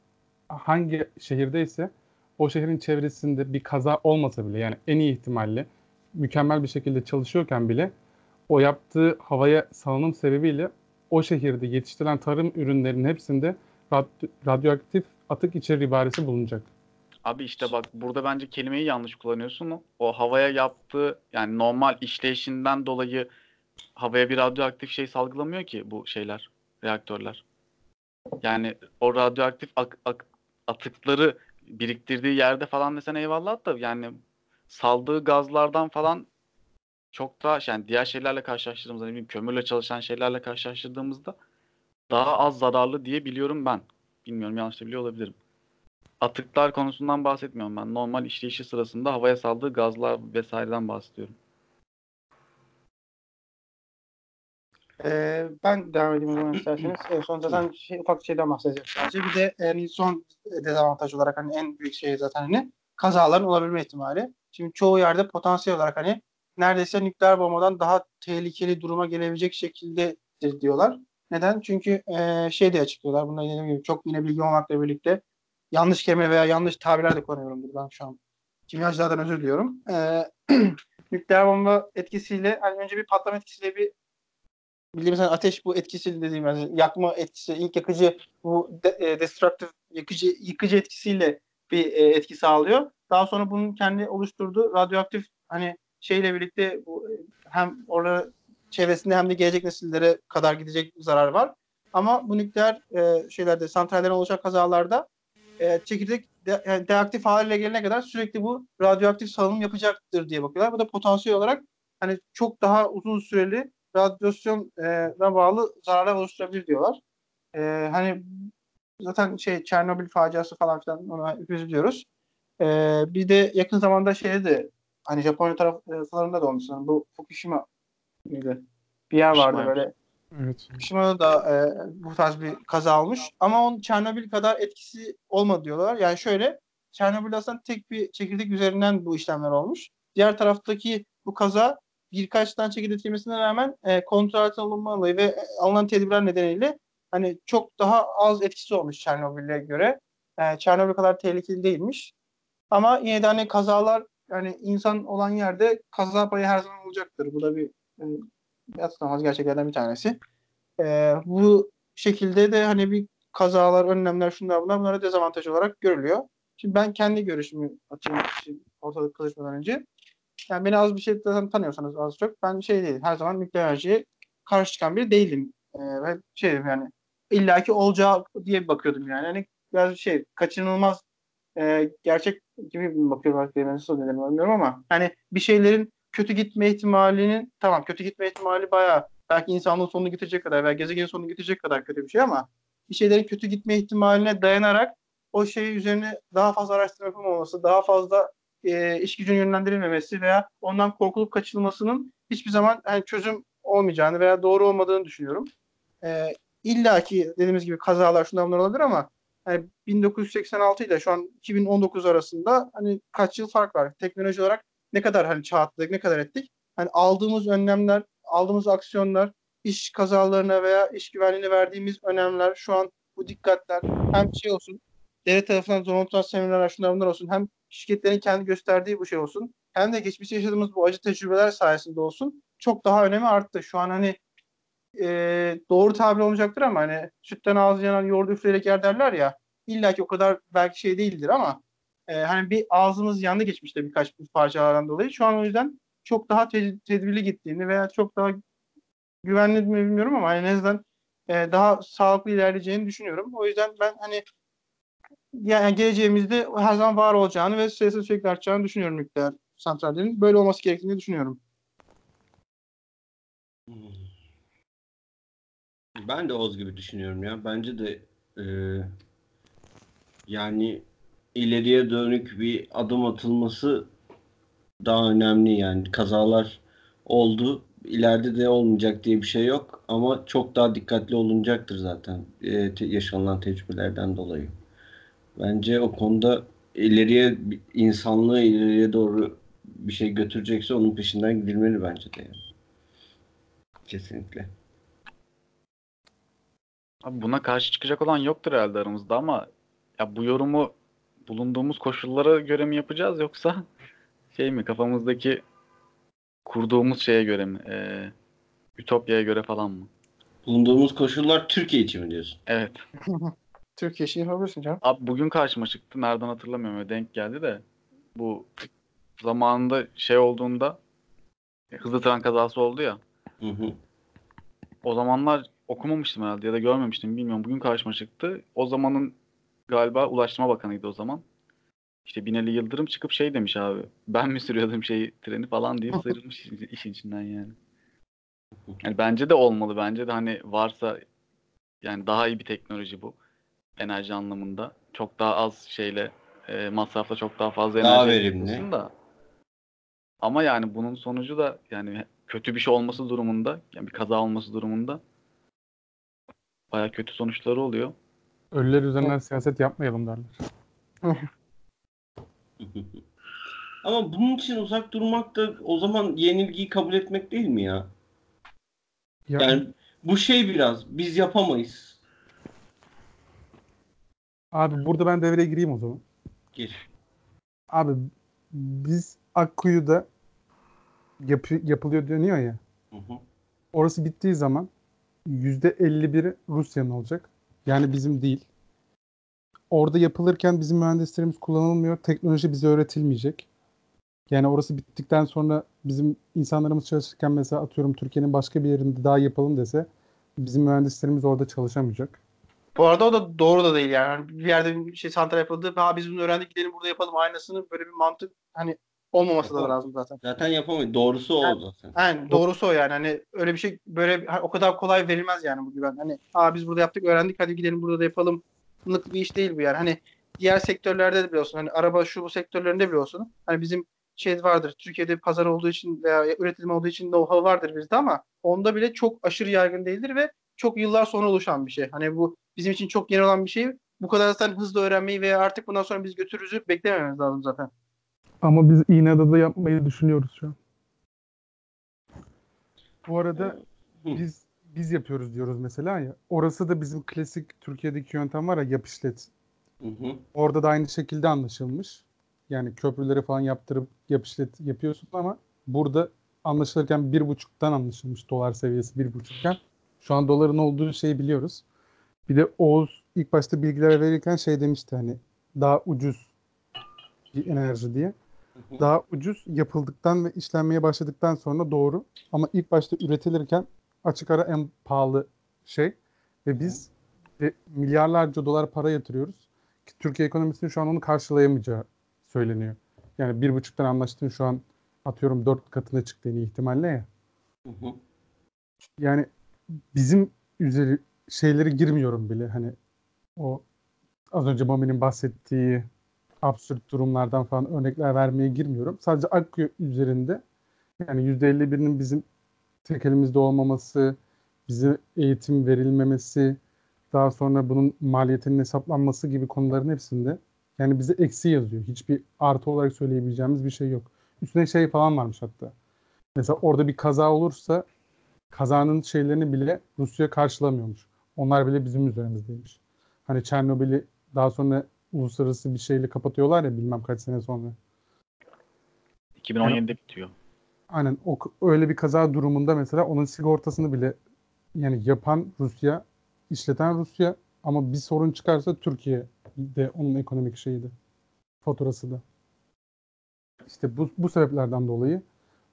hangi şehirdeyse o şehrin çevresinde bir kaza olmasa bile yani en iyi ihtimalle mükemmel bir şekilde çalışıyorken bile o yaptığı havaya salınım sebebiyle o şehirde yetiştirilen tarım ürünlerinin hepsinde rad- radyoaktif atık içerir ibaresi bulunacak. Abi işte bak burada bence kelimeyi yanlış kullanıyorsun. O havaya yaptığı yani normal işleyişinden dolayı havaya bir radyoaktif şey salgılamıyor ki bu şeyler, reaktörler. Yani o radyoaktif ak- ak- atıkları biriktirdiği yerde falan desen eyvallah da yani saldığı gazlardan falan çok daha yani diğer şeylerle karşılaştırdığımızda ne bileyim kömürle çalışan şeylerle karşılaştırdığımızda daha az zararlı diye biliyorum ben. Bilmiyorum yanlış da biliyor olabilirim. Atıklar konusundan bahsetmiyorum ben. Normal işleyişi sırasında havaya saldığı gazlar vesaireden bahsediyorum. Ee, ben devam edeyim o zaman isterseniz. En son zaten şey, ufak bir şeyden bahsedeceğim sadece. Bir de yani son dezavantaj olarak hani en büyük şey zaten hani kazaların olabilme ihtimali. Şimdi çoğu yerde potansiyel olarak hani neredeyse nükleer bombadan daha tehlikeli duruma gelebilecek şekilde diyorlar. Neden? Çünkü e, şey de açıklıyorlar. Bununla dediğim gibi çok yine bilgi olmakla birlikte yanlış kelime veya yanlış tabirler de kullanıyorumdur ben şu an. Kimyacılardan özür diliyorum. E, [clears throat] nükleer bomba etkisiyle hani önce bir patlama etkisiyle bir bildiğimiz hani ateş bu etkisi dediğim yani yakma etkisi, ilk yakıcı bu de, e, destructive yakıcı yıkıcı etkisiyle bir e, etki sağlıyor. Daha sonra bunun kendi oluşturduğu radyoaktif hani şeyle birlikte bu e, hem orada çevresinde hem de gelecek nesillere kadar gidecek zarar var. Ama bu nükleer e, şeylerde santrallerin oluşan kazalarda e, çekirdek de, yani deaktif haline gelene kadar sürekli bu radyoaktif salınım yapacaktır diye bakıyorlar. Bu da potansiyel olarak hani çok daha uzun süreli radyasyona bağlı zararlar oluşturabilir diyorlar. E, hani zaten şey Çernobil faciası falan filan ona hepimiz biliyoruz. E, bir de yakın zamanda şeyde de hani Japonya taraflarında da olmuş sanırım. Bu Fukushima mıydı? Bir yer vardı Fukushima. böyle. Evet. Fukushima'da da e, bu tarz bir kaza olmuş. Ama onun Çernobil kadar etkisi olmadı diyorlar. Yani şöyle Çernobil aslında tek bir çekirdek üzerinden bu işlemler olmuş. Diğer taraftaki bu kaza birkaç tane çekirdek rağmen e, kontrol altına alınmalı ve e, alınan tedbirler nedeniyle hani çok daha az etkisi olmuş Çernobil'e göre. E, Çernobil kadar tehlikeli değilmiş. Ama yine de hani kazalar yani insan olan yerde kaza payı her zaman olacaktır. Bu da bir e, yatsınamaz gerçeklerden bir tanesi. E, bu şekilde de hani bir kazalar, önlemler, şunlar bunlar bunlara dezavantaj olarak görülüyor. Şimdi ben kendi görüşümü atayım ortalık kızışmadan önce. Yani beni az bir şey tanıyorsanız az çok ben şey değilim. Her zaman nükleer enerjiye karşı çıkan biri değilim. E, ve şey yani illaki olacağı diye bakıyordum yani. Hani biraz şey kaçınılmaz e, gerçek gibi bakıyorum artık nasıl dedim bilmiyorum ama hani bir şeylerin kötü gitme ihtimalinin tamam kötü gitme ihtimali bayağı belki insanlığın sonunu getirecek kadar veya gezegenin sonunu getirecek kadar kötü bir şey ama bir şeylerin kötü gitme ihtimaline dayanarak o şey üzerine daha fazla araştırma yapılmaması, daha fazla e, iş gücünün yönlendirilmemesi veya ondan korkulup kaçınılmasının hiçbir zaman yani çözüm olmayacağını veya doğru olmadığını düşünüyorum. E, İlla ki dediğimiz gibi kazalar şundan bunlar olabilir ama yani 1986 ile şu an 2019 arasında hani kaç yıl fark var. Teknoloji olarak ne kadar hani çağ atladık, ne kadar ettik. Hani aldığımız önlemler, aldığımız aksiyonlar, iş kazalarına veya iş güvenliğine verdiğimiz önemler, şu an bu dikkatler hem şey olsun, devlet tarafından zorunlu seminerler şunlar bunlar olsun, hem şirketlerin kendi gösterdiği bu şey olsun, hem de geçmişte yaşadığımız bu acı tecrübeler sayesinde olsun çok daha önemi arttı. Şu an hani e, doğru tabir olmayacaktır ama hani sütten ağzı yanan yoğurdu üfleyerek yer derler ya illa ki o kadar belki şey değildir ama e, hani bir ağzımız yandı geçmişte birkaç parçalardan dolayı. Şu an o yüzden çok daha te- tedbirli gittiğini veya çok daha güvenli mi bilmiyorum ama en azından e, daha sağlıklı ilerleyeceğini düşünüyorum. O yüzden ben hani yani geleceğimizde her zaman var olacağını ve sayısı sürekli artacağını düşünüyorum nükleer santrallerin. Böyle olması gerektiğini düşünüyorum. Hmm. Ben de Oz gibi düşünüyorum ya. Bence de e, yani ileriye dönük bir adım atılması daha önemli yani. Kazalar oldu. İleride de olmayacak diye bir şey yok ama çok daha dikkatli olunacaktır zaten e, te- yaşanılan tecrübelerden dolayı. Bence o konuda ileriye insanlığı ileriye doğru bir şey götürecekse onun peşinden gidilmeli bence de yani. Kesinlikle. Abi buna karşı çıkacak olan yoktur herhalde aramızda ama ya bu yorumu bulunduğumuz koşullara göre mi yapacağız yoksa [laughs] şey mi kafamızdaki kurduğumuz şeye göre mi? Ee, Ütopya'ya göre falan mı? Bulunduğumuz koşullar Türkiye için mi diyorsun? Evet. [laughs] Türkiye işi yapabilirsin canım. Abi bugün karşıma çıktı. Nereden hatırlamıyorum. Öyle denk geldi de. Bu zamanında şey olduğunda hızlı tren kazası oldu ya. Hı hı. O zamanlar okumamıştım herhalde ya da görmemiştim bilmiyorum. Bugün karşıma çıktı. O zamanın galiba Ulaştırma Bakanıydı o zaman. İşte Binali Yıldırım çıkıp şey demiş abi. Ben mi sürüyordum şeyi treni falan deyip [laughs] sıyrılmış işin içinden yani. Yani bence de olmalı. Bence de hani varsa yani daha iyi bir teknoloji bu. Enerji anlamında. Çok daha az şeyle e, masrafla çok daha fazla Daha enerji verimli. da. Ama yani bunun sonucu da yani kötü bir şey olması durumunda, yani bir kaza olması durumunda baya kötü sonuçları oluyor. Ölüler üzerinden siyaset yapmayalım derler. [laughs] Ama bunun için uzak durmak da o zaman yenilgiyi kabul etmek değil mi ya? Ya, Yani bu şey biraz biz yapamayız. Abi burada ben devreye gireyim o zaman. Gir. Abi biz Akkuyu'da yapı, yapılıyor deniyor ya. Hı hı. Orası bittiği zaman %51'i Rusya'nın olacak. Yani bizim değil. Orada yapılırken bizim mühendislerimiz kullanılmıyor. Teknoloji bize öğretilmeyecek. Yani orası bittikten sonra bizim insanlarımız çalışırken mesela atıyorum Türkiye'nin başka bir yerinde daha yapalım dese bizim mühendislerimiz orada çalışamayacak. Bu arada o da doğru da değil yani. Hani bir yerde bir şey santral yapıldı. Ha biz bunu öğrendik gidelim burada yapalım aynısını böyle bir mantık hani olmaması da lazım zaten. Zaten yapamayız. Doğrusu o Evet. zaten. Yani doğrusu o yani. Hani öyle bir şey böyle ha, o kadar kolay verilmez yani bu güven. Hani ha biz burada yaptık öğrendik hadi gidelim burada da yapalım. Lık bir iş değil bu yani. Hani diğer sektörlerde de biliyorsun. Hani araba şu bu sektörlerinde biliyorsun. Hani bizim şey vardır. Türkiye'de pazar olduğu için veya üretim olduğu için know-how vardır bizde ama onda bile çok aşırı yaygın değildir ve çok yıllar sonra oluşan bir şey. Hani bu bizim için çok yeni olan bir şey. Bu kadar zaten hızlı öğrenmeyi veya artık bundan sonra biz götürürüzü beklemememiz lazım zaten. Ama biz İğneada'da yapmayı düşünüyoruz şu an. Bu arada Hı. biz biz yapıyoruz diyoruz mesela ya. Orası da bizim klasik Türkiye'deki yöntem var ya yap işlet. Hı hı. Orada da aynı şekilde anlaşılmış. Yani köprüleri falan yaptırıp yap işlet yapıyorsun ama burada anlaşılırken bir buçuktan anlaşılmış dolar seviyesi bir buçukken. Şu an doların olduğu şeyi biliyoruz. Bir de Oğuz ilk başta bilgiler verirken şey demişti hani daha ucuz bir enerji diye. Daha ucuz yapıldıktan ve işlenmeye başladıktan sonra doğru. Ama ilk başta üretilirken açık ara en pahalı şey. Ve biz e, milyarlarca dolar para yatırıyoruz. Ki Türkiye ekonomisinin şu an onu karşılayamayacağı söyleniyor. Yani bir buçuktan anlaştığın şu an atıyorum dört katına çıktı en iyi ihtimalle ya. Hı hı. Yani bizim üzeri şeyleri girmiyorum bile. Hani o az önce Mami'nin bahsettiği absürt durumlardan falan örnekler vermeye girmiyorum. Sadece Akkuyu üzerinde yani %51'inin bizim tek elimizde olmaması, bize eğitim verilmemesi, daha sonra bunun maliyetinin hesaplanması gibi konuların hepsinde yani bize eksi yazıyor. Hiçbir artı olarak söyleyebileceğimiz bir şey yok. Üstüne şey falan varmış hatta. Mesela orada bir kaza olursa kazanın şeylerini bile Rusya karşılamıyormuş. Onlar bile bizim üzerimizdeymiş. Hani Çernobil'i daha sonra uluslararası bir şeyle kapatıyorlar ya bilmem kaç sene sonra. 2017'de bitiyor. Aynen o, öyle bir kaza durumunda mesela onun sigortasını bile yani yapan Rusya, işleten Rusya ama bir sorun çıkarsa Türkiye de onun ekonomik şeyiydi. Faturası da. İşte bu, bu sebeplerden dolayı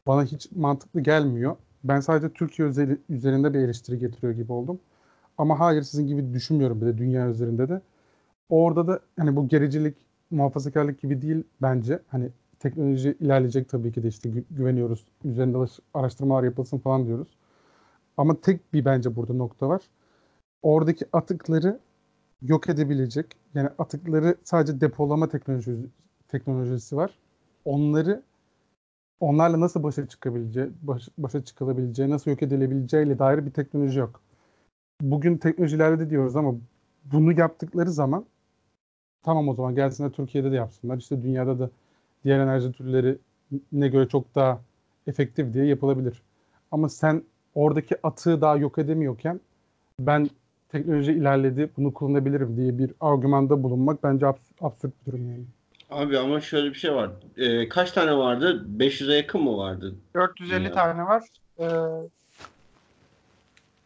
bana hiç mantıklı gelmiyor. Ben sadece Türkiye özeli, üzerinde bir eleştiri getiriyor gibi oldum. Ama hayır sizin gibi düşünmüyorum bir de dünya üzerinde de. Orada da hani bu gericilik, muhafazakarlık gibi değil bence. Hani teknoloji ilerleyecek tabii ki de işte gü- güveniyoruz. Üzerinde araş- araştırmalar yapılsın falan diyoruz. Ama tek bir bence burada nokta var. Oradaki atıkları yok edebilecek. Yani atıkları sadece depolama teknolojisi, teknolojisi var. Onları onlarla nasıl başa çıkabileceği, baş- başa çıkılabileceği, nasıl yok edilebileceğiyle dair bir teknoloji yok. Bugün teknoloji ilerledi diyoruz ama bunu yaptıkları zaman tamam o zaman gelsinler Türkiye'de de yapsınlar. İşte dünyada da diğer enerji türleri ne göre çok daha efektif diye yapılabilir. Ama sen oradaki atığı daha yok edemiyorken ben teknoloji ilerledi bunu kullanabilirim diye bir argümanda bulunmak bence abs- absürt bir durum yani. Abi ama şöyle bir şey var. Ee, kaç tane vardı? 500'e yakın mı vardı? 450 Dünya. tane var. Ee, 450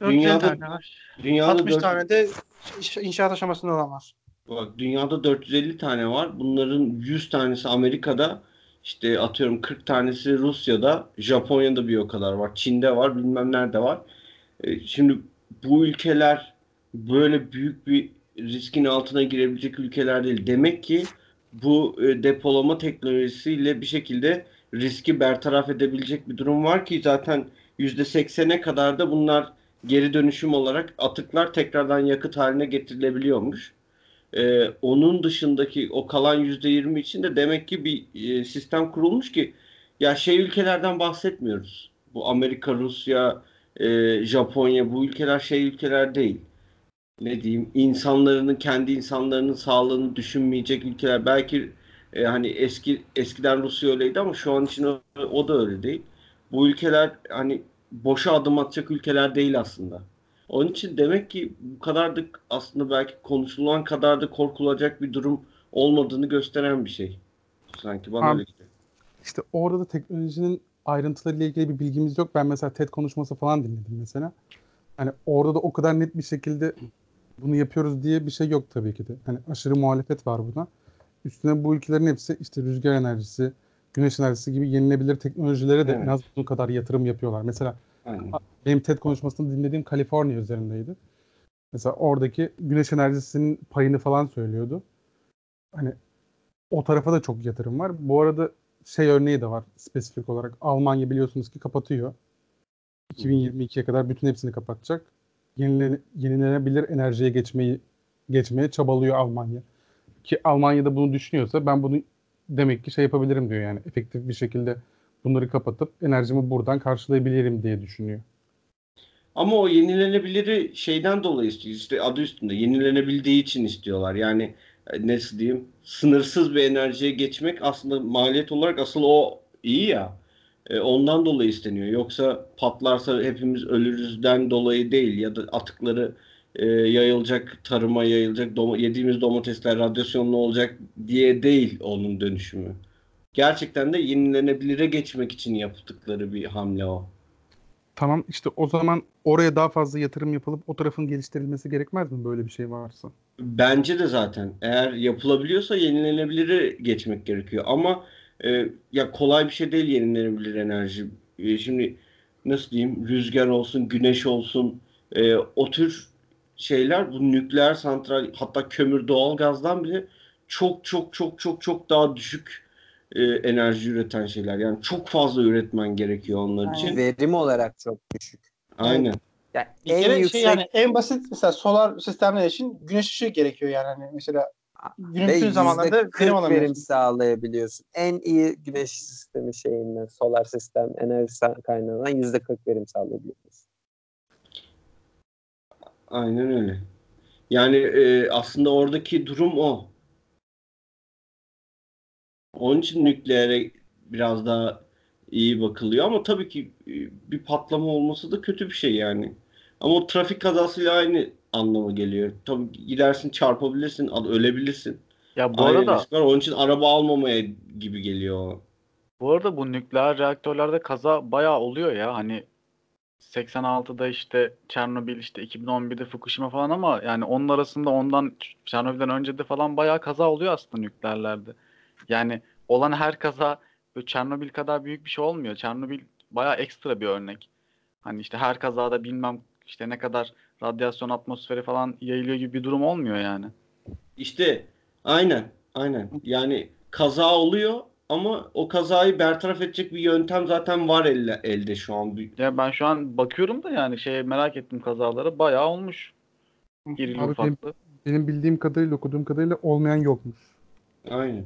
Dünyada tane var. dünyada 60 dört- tane de inşaat aşamasında olan var. Bak dünyada 450 tane var. Bunların 100 tanesi Amerika'da. işte atıyorum 40 tanesi Rusya'da. Japonya'da bir o kadar var. Çin'de var. Bilmem nerede var. E, şimdi bu ülkeler böyle büyük bir riskin altına girebilecek ülkeler değil. Demek ki bu e, depolama teknolojisiyle bir şekilde riski bertaraf edebilecek bir durum var ki zaten %80'e kadar da bunlar geri dönüşüm olarak atıklar tekrardan yakıt haline getirilebiliyormuş. Ee, onun dışındaki o kalan %20 için de demek ki bir e, sistem kurulmuş ki ya şey ülkelerden bahsetmiyoruz. Bu Amerika, Rusya, e, Japonya bu ülkeler şey ülkeler değil. Ne diyeyim insanlarının kendi insanlarının sağlığını düşünmeyecek ülkeler. Belki e, hani eski eskiden Rusya öyleydi ama şu an için o, o da öyle değil. Bu ülkeler hani boşa adım atacak ülkeler değil aslında. Onun için demek ki bu kadar da aslında belki konuşulan kadar da korkulacak bir durum olmadığını gösteren bir şey. Sanki bana Abi, öyle geliyor. İşte orada da teknolojinin ayrıntılarıyla ilgili bir bilgimiz yok. Ben mesela TED konuşması falan dinledim mesela. Hani orada da o kadar net bir şekilde bunu yapıyoruz diye bir şey yok tabii ki de. Hani aşırı muhalefet var buna. Üstüne bu ülkelerin hepsi işte rüzgar enerjisi, güneş enerjisi gibi yenilebilir teknolojilere de Evet. en az bunun kadar yatırım yapıyorlar. Mesela Aynen. benim TED konuşmasını dinlediğim Kaliforniya üzerindeydi. Mesela oradaki güneş enerjisinin payını falan söylüyordu. Hani o tarafa da çok yatırım var. Bu arada şey örneği de var spesifik olarak. Almanya biliyorsunuz ki kapatıyor. 2022'ye kadar bütün hepsini kapatacak. Yenile, yenilenebilir enerjiye geçmeyi geçmeye çabalıyor Almanya. Ki Almanya'da bunu düşünüyorsa ben bunu demek ki şey yapabilirim diyor yani. Efektif bir şekilde bunları kapatıp enerjimi buradan karşılayabilirim diye düşünüyor. Ama o yenilenebiliri şeyden dolayı istiyor. İşte adı üstünde yenilenebildiği için istiyorlar. Yani e, nasıl diyeyim? Sınırsız bir enerjiye geçmek aslında maliyet olarak asıl o iyi ya. E, ondan dolayı isteniyor. Yoksa patlarsa hepimiz ölürüzden dolayı değil ya da atıkları e, yayılacak, tarıma yayılacak, doma- yediğimiz domatesler radyasyonlu olacak diye değil onun dönüşümü. Gerçekten de yenilenebilire geçmek için yaptıkları bir hamle o. Tamam işte o zaman oraya daha fazla yatırım yapılıp o tarafın geliştirilmesi gerekmez mi böyle bir şey varsa? Bence de zaten eğer yapılabiliyorsa yenilenebilire geçmek gerekiyor. Ama e, ya kolay bir şey değil yenilenebilir enerji. E, şimdi nasıl diyeyim rüzgar olsun, güneş olsun e, o tür şeyler bu nükleer santral hatta kömür doğalgazdan bile çok çok çok çok çok daha düşük e, enerji üreten şeyler. Yani çok fazla üretmen gerekiyor onlar için. Verim olarak çok düşük. Aynen. Yani Bir en kere yüksek şey yani en basit mesela solar sistemler için güneş ışığı gerekiyor yani hani mesela günün bütün zamanlarda yüzde verim kırk verim alamıyorsun. sağlayabiliyorsun. En iyi güneş sistemi şeyinden, solar sistem enerji kaynağından yüzde 40 verim sağlayabiliyorsun. Aynen öyle. Yani e, aslında oradaki durum o. Onun için nükleere biraz daha iyi bakılıyor ama tabii ki e, bir patlama olması da kötü bir şey yani. Ama o trafik kazasıyla aynı anlama geliyor. Tabii gidersin çarpabilirsin, ölebilirsin. Ya bu Aynı arada risk var. Onun için araba almamaya gibi geliyor. bu arada bu nükleer reaktörlerde kaza bayağı oluyor ya. Hani 86'da işte Çernobil işte 2011'de Fukushima falan ama yani onun arasında ondan Çernobil'den önce de falan bayağı kaza oluyor aslında nükleerlerde. Yani olan her kaza böyle Çernobil kadar büyük bir şey olmuyor. Çernobil bayağı ekstra bir örnek. Hani işte her kazada bilmem işte ne kadar radyasyon atmosferi falan yayılıyor gibi bir durum olmuyor yani. İşte aynen, aynen. Yani kaza oluyor ama o kazayı bertaraf edecek bir yöntem zaten var elde, elde şu an. Ya ben şu an bakıyorum da yani şey merak ettim kazaları bayağı olmuş. Abi benim- ufaklı. Benim bildiğim kadarıyla okuduğum kadarıyla olmayan yokmuş. Aynen.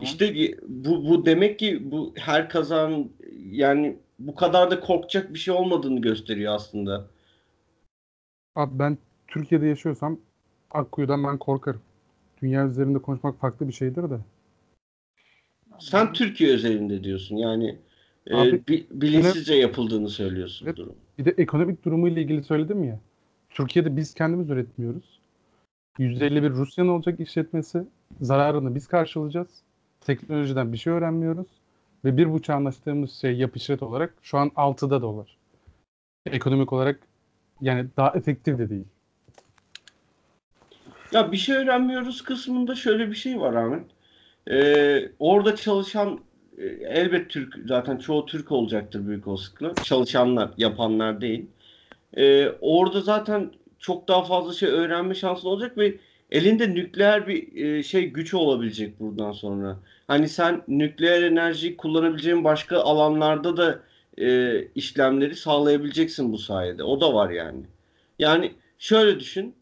İşte bu, bu demek ki bu her kazanın yani bu kadar da korkacak bir şey olmadığını gösteriyor aslında. Abi ben Türkiye'de yaşıyorsam Akkuyu'dan ben korkarım. Dünya üzerinde konuşmak farklı bir şeydir de. Sen Türkiye özelinde diyorsun yani e, Abi, bi- bilinçsizce yapıldığını söylüyorsun Evet. durum. Bir de ekonomik durumuyla ilgili söyledim ya. Türkiye'de biz kendimiz üretmiyoruz. %51 Rusya'nın olacak işletmesi. Zararını biz karşılayacağız. Teknolojiden bir şey öğrenmiyoruz. Ve bir buçuk anlaştığımız şey yap işlet olarak şu an 6'da dolar. Ekonomik olarak yani daha efektif de değil. Ya bir şey öğrenmiyoruz kısmında şöyle bir şey var Ahmet. Ee, orada çalışan e, elbet Türk zaten çoğu Türk olacaktır büyük olasılıkla. Çalışanlar, yapanlar değil. Ee, orada zaten çok daha fazla şey öğrenme şansın olacak ve elinde nükleer bir e, şey güç olabilecek buradan sonra. Hani sen nükleer enerjiyi kullanabileceğin başka alanlarda da e, işlemleri sağlayabileceksin bu sayede. O da var yani. Yani şöyle düşün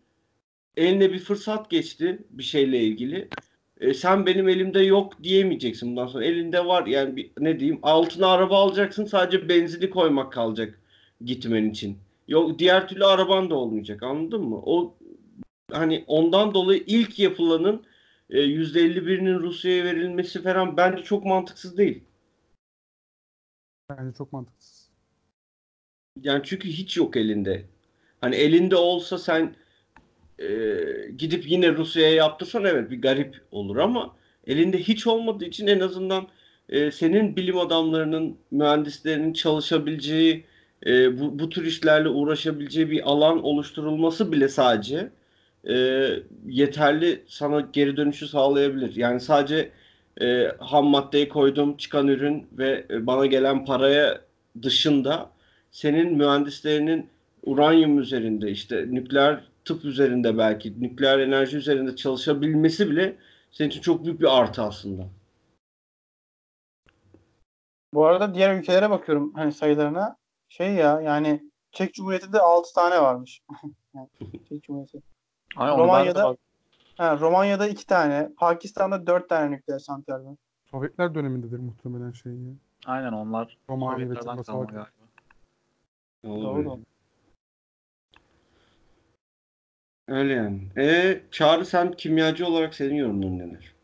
eline bir fırsat geçti bir şeyle ilgili. E, sen benim elimde yok diyemeyeceksin bundan sonra. Elinde var yani bir, ne diyeyim altına araba alacaksın sadece benzini koymak kalacak gitmen için. Yok diğer türlü araban da olmayacak anladın mı? O hani ondan dolayı ilk yapılanın e, %51'inin Rusya'ya verilmesi falan bence çok mantıksız değil. Bence çok mantıksız. Yani çünkü hiç yok elinde. Hani elinde olsa sen e, gidip yine Rusya'ya yaptırsan evet bir garip olur ama elinde hiç olmadığı için en azından e, senin bilim adamlarının, mühendislerinin çalışabileceği e, bu, bu tür işlerle uğraşabileceği bir alan oluşturulması bile sadece e, yeterli sana geri dönüşü sağlayabilir. Yani sadece e, ham maddeyi koydum, çıkan ürün ve e, bana gelen paraya dışında senin mühendislerinin uranyum üzerinde işte nükleer tıp üzerinde belki nükleer enerji üzerinde çalışabilmesi bile senin için çok büyük bir artı aslında. Bu arada diğer ülkelere bakıyorum hani sayılarına. Şey ya yani Çek Cumhuriyeti'nde 6 tane varmış. [laughs] Çek Cumhuriyeti. Ay, onu ben de Romanya'da ha, Romanya'da 2 tane, Pakistan'da 4 tane nükleer santral var. Sovyetler dönemindedir muhtemelen şey ya. Aynen onlar Romanya ve. Olur Doğru. Öyle. Yani. E, Çağrı sen kimyacı olarak senin yorumların neler?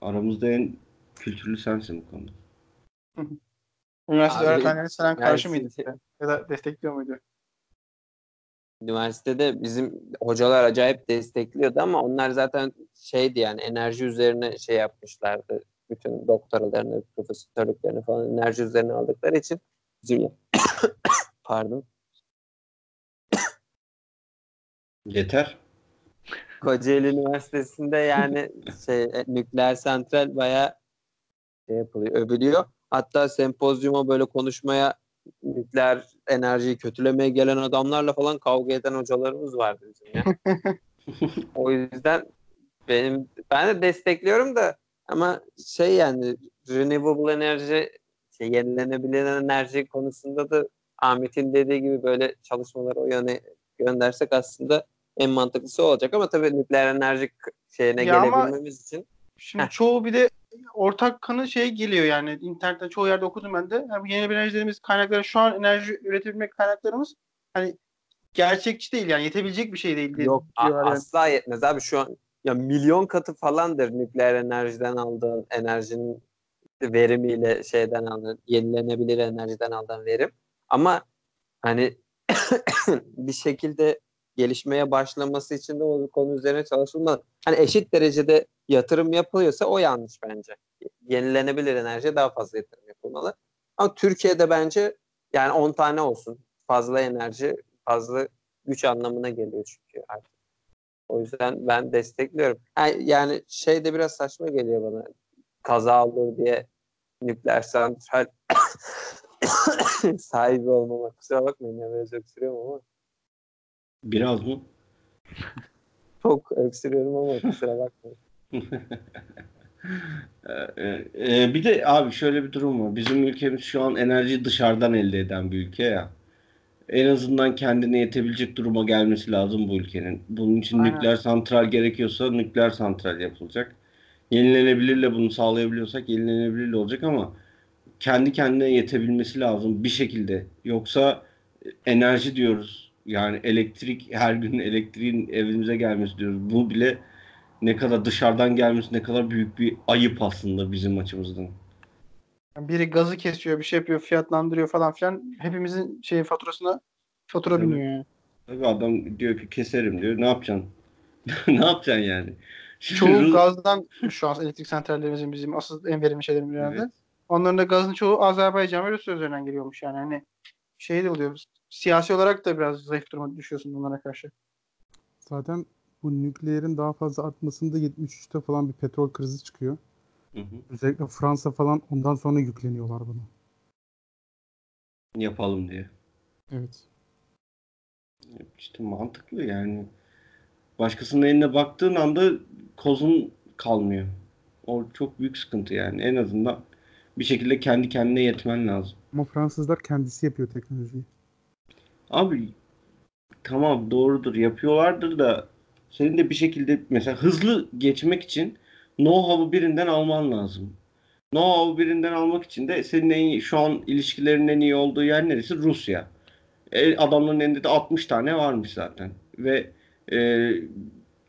Aramızda en kültürlü sensin bu konuda. [laughs] Üniversite Abi, öğretmenleri sana karşı mıydı? Ya da destekliyor muydu? Üniversitede bizim hocalar acayip destekliyordu ama onlar zaten şeydi yani enerji üzerine şey yapmışlardı. Bütün doktoralarını, profesörlüklerini falan enerji üzerine aldıkları için bizim [coughs] pardon Yeter. Kocaeli Üniversitesi'nde yani [laughs] şey e, nükleer santral bayağı şey yapılıyor, övülüyor. Hatta sempozyuma böyle konuşmaya nükleer enerjiyi kötülemeye gelen adamlarla falan kavga eden hocalarımız vardı bizim ya. [laughs] o yüzden benim ben de destekliyorum da ama şey yani renewable enerji şey, yenilenebilir enerji konusunda da Ahmet'in dediği gibi böyle çalışmaları o yöne göndersek aslında en mantıklısı olacak ama tabii nükleer enerji şeyine Ya ama- gelebilmemiz için Şimdi Heh. çoğu bir de ortak kanı şey geliyor yani internetten çoğu yerde okudum ben de. Yani yeni enerjilerimiz kaynakları şu an enerji üretebilmek kaynaklarımız hani gerçekçi değil yani yetebilecek bir şey değil yok a- yani. asla yetmez abi şu an ya milyon katı falandır nükleer enerjiden aldığın enerjinin verimiyle şeyden aldığın yenilenebilir enerjiden aldığın verim ama hani [coughs] bir şekilde gelişmeye başlaması için de o konu üzerine çalışılmalı. Hani eşit derecede yatırım yapılıyorsa o yanlış bence. Yenilenebilir enerjiye daha fazla yatırım yapılmalı. Ama Türkiye'de bence yani 10 tane olsun. Fazla enerji, fazla güç anlamına geliyor çünkü artık. O yüzden ben destekliyorum. Ha, Yani şey de biraz saçma geliyor bana. Kaza olur diye nükleer santral [coughs] sahibi olmamak. Kusura bakmayın ya biraz öksürüyorum ama. Biraz mı? Çok öksürüyorum ama kusura bakmayın. [laughs] Ee, e, bir de abi şöyle bir durum var. Bizim ülkemiz şu an enerjiyi dışarıdan elde eden bir ülke ya. En azından kendine yetebilecek duruma gelmesi lazım bu ülkenin. Bunun için Aynen. nükleer santral gerekiyorsa nükleer santral yapılacak. Yenilenebilirle bunu sağlayabiliyorsak yenilenebilirle olacak ama kendi kendine yetebilmesi lazım bir şekilde. Yoksa enerji diyoruz. Yani elektrik her gün elektriğin evimize gelmesi diyoruz. Bu bile ne kadar dışarıdan gelmesi ne kadar büyük bir ayıp aslında bizim açımızdan. Biri gazı kesiyor, bir şey yapıyor, fiyatlandırıyor falan filan. Hepimizin şey faturasına fatura Evet. biniyor yani. Tabii adam diyor ki keserim diyor. Ne yapacaksın? [laughs] ne yapacaksın yani? Çoğu [laughs] gazdan şu an elektrik santrallerimizin bizim asıl en verimli şeylerimiz herhalde. Evet. Onların da gazın çoğu Azerbaycan ve Rusya üzerinden geliyormuş yani. Hani şey de oluyor. Siyasi olarak da biraz zayıf duruma düşüyorsun bunlara karşı. Zaten bu nükleerin daha fazla artmasında 73'te falan bir petrol krizi çıkıyor. Hı hı. Özellikle Fransa falan ondan sonra yükleniyorlar bunu. Yapalım diye. Evet. İşte mantıklı yani. Başkasının eline baktığın anda kozun kalmıyor. O çok büyük sıkıntı yani. En azından bir şekilde kendi kendine yetmen lazım. Ama Fransızlar kendisi yapıyor teknolojiyi. Abi tamam doğrudur yapıyorlardır da senin de bir şekilde mesela hızlı geçmek için know-how'u birinden alman lazım. Know-how'u birinden almak için de senin en iyi, şu an ilişkilerin en iyi olduğu yer neresi? Rusya. E, adamların elinde de 60 tane varmış zaten. Ve e,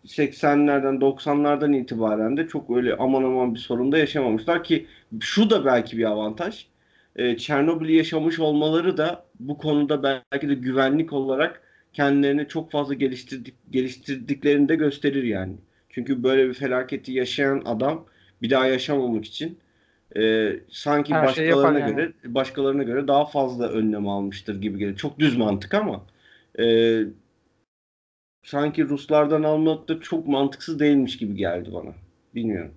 80'lerden 90'lardan itibaren de çok öyle aman aman bir sorun da yaşamamışlar ki şu da belki bir avantaj e, Çernobil'i yaşamış olmaları da bu konuda belki de güvenlik olarak kendilerini çok fazla geliştirdik, geliştirdiklerini de gösterir yani. Çünkü böyle bir felaketi yaşayan adam bir daha yaşamamak için e, sanki Her başkalarına yani. göre başkalarına göre daha fazla önlem almıştır gibi geliyor. Çok düz mantık ama e, sanki Ruslardan almak da çok mantıksız değilmiş gibi geldi bana. Bilmiyorum.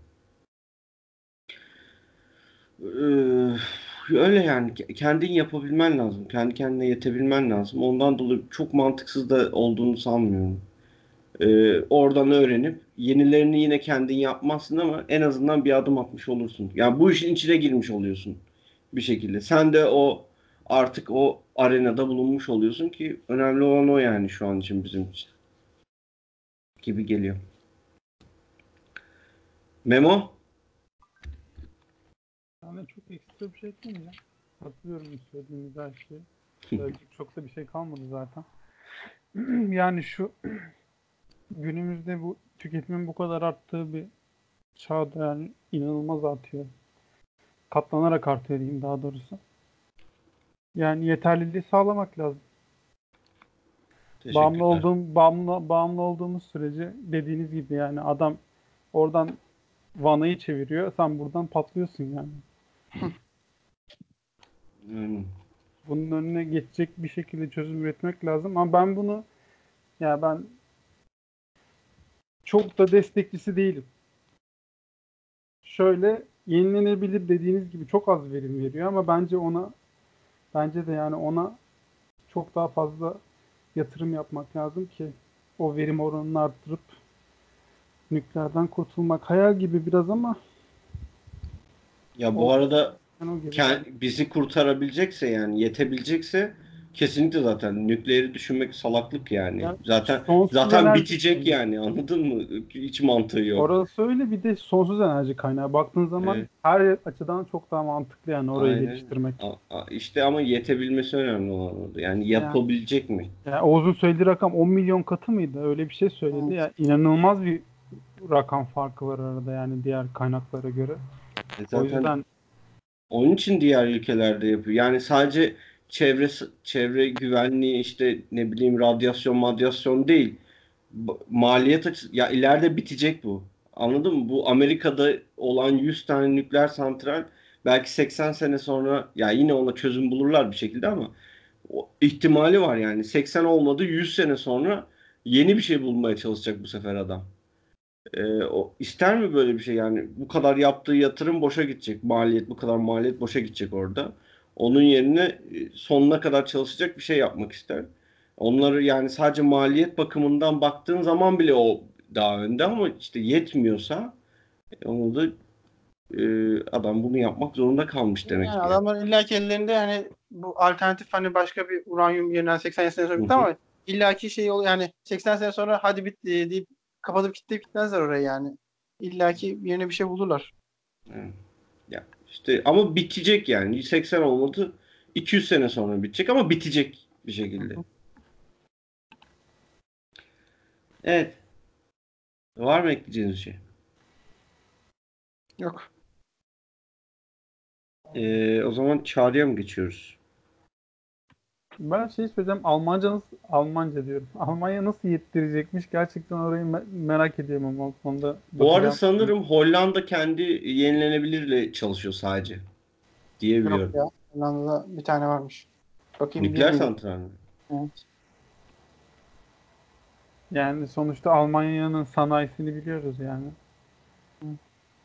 Ee, öyle yani Ke- kendin yapabilmen lazım. Kendi kendine yetebilmen lazım. Ondan dolayı çok mantıksız da olduğunu sanmıyorum. Ee, oradan öğrenip yenilerini yine kendin yapmazsın ama en azından bir adım atmış olursun. Yani bu işin içine girmiş oluyorsun bir şekilde. Sen de o artık o arenada bulunmuş oluyorsun ki önemli olan o yani şu an için bizim için. Gibi geliyor. Memo? Yani çok ekstra bir şey değil ya. Hatırlıyorum söylediğiniz her şeyi. Söyleyecek çok da bir şey kalmadı zaten. [clears throat] yani şu [clears throat] günümüzde bu tüketimin bu kadar arttığı bir çağda yani inanılmaz artıyor. Katlanarak artıyor diyeyim daha doğrusu. Yani yeterliliği sağlamak lazım. Bağımlı olduğum bağımlı bağımlı olduğumuz sürece dediğiniz gibi yani adam oradan vanayı çeviriyor. Sen buradan patlıyorsun yani. Bunun önüne geçecek bir şekilde çözüm üretmek lazım. Ama ben bunu ya ben çok da destekçisi değilim. Şöyle yenilenebilir dediğiniz gibi çok az verim veriyor ama bence ona bence de yani ona çok daha fazla yatırım yapmak lazım ki o verim oranını arttırıp nükleerden kurtulmak. Hayal gibi biraz ama Ya bu O- arada kend- bizi kurtarabilecekse yani yetebilecekse kesinlikle zaten nükleeri düşünmek salaklık yani. Ya, zaten zaten enerji- bitecek yani anladın mı? Hiç mantığı yok. Orası öyle bir de sonsuz enerji kaynağı. Baktığın zaman Evet. her açıdan çok daha mantıklı yani orayı Aynen. geliştirmek. A- a- İşte ama yetebilmesi önemli olan orada. Yani yapabilecek mi? Yani Oğuz'un söylediği rakam 10 milyon katı mıydı? Öyle bir şey söyledi. Evet. Ya inanılmaz bir rakam farkı var arada yani diğer kaynaklara göre. E O Zaten yüzden onun için diğer ülkelerde yapıyor. Yani sadece çevre çevre güvenliği işte ne bileyim radyasyon madyasyon değil. Maliyet açısı ya ileride bitecek bu. Anladın mı? Bu Amerika'da olan 100 tane nükleer santral belki 80 sene sonra ya yine ona çözüm bulurlar bir şekilde ama o ihtimali var yani. 80 olmadı 100 sene sonra yeni bir şey bulmaya çalışacak bu sefer adam. Ee, o ister mi böyle bir şey? Yani bu kadar yaptığı yatırım boşa gidecek. Maliyet bu kadar maliyet boşa gidecek orada. Onun yerine e, sonuna kadar çalışacak bir şey yapmak ister. Onları yani sadece maliyet bakımından baktığın zaman bile o daha önde ama işte yetmiyorsa e, onu da e, adam bunu yapmak zorunda kalmış demek Yani ki. adamların illaki ellerinde hani bu alternatif hani başka bir uranyum yerinden 80 sene sonra bitti ama illaki şey oluyor yani 80 sene sonra hadi bitti deyip kapatıp kitleyip gitmezler oraya yani. İllaki yerine bir şey bulurlar. Evet. Ya işte ama bitecek yani 80 olmadı 200 sene sonra bitecek ama bitecek bir şekilde. Evet. Var mı ekleyeceğiniz bir şey? Yok. Ee, o zaman çağrıya mı geçiyoruz? Ben şey söyleyeceğim. Almanca nasıl Almanca diyorum. [laughs] Almanya nasıl yettirecekmiş? Gerçekten orayı me- merak ediyorum ama o konuda. Bu arada sanırım Hollanda kendi yenilenebilirle çalışıyor sadece diye Yok biliyorum. ya. Hollanda'da bir tane varmış. Bakayım. Nükleer bilmiyorum. santral mi? Evet. Yani sonuçta Almanya'nın sanayisini biliyoruz yani.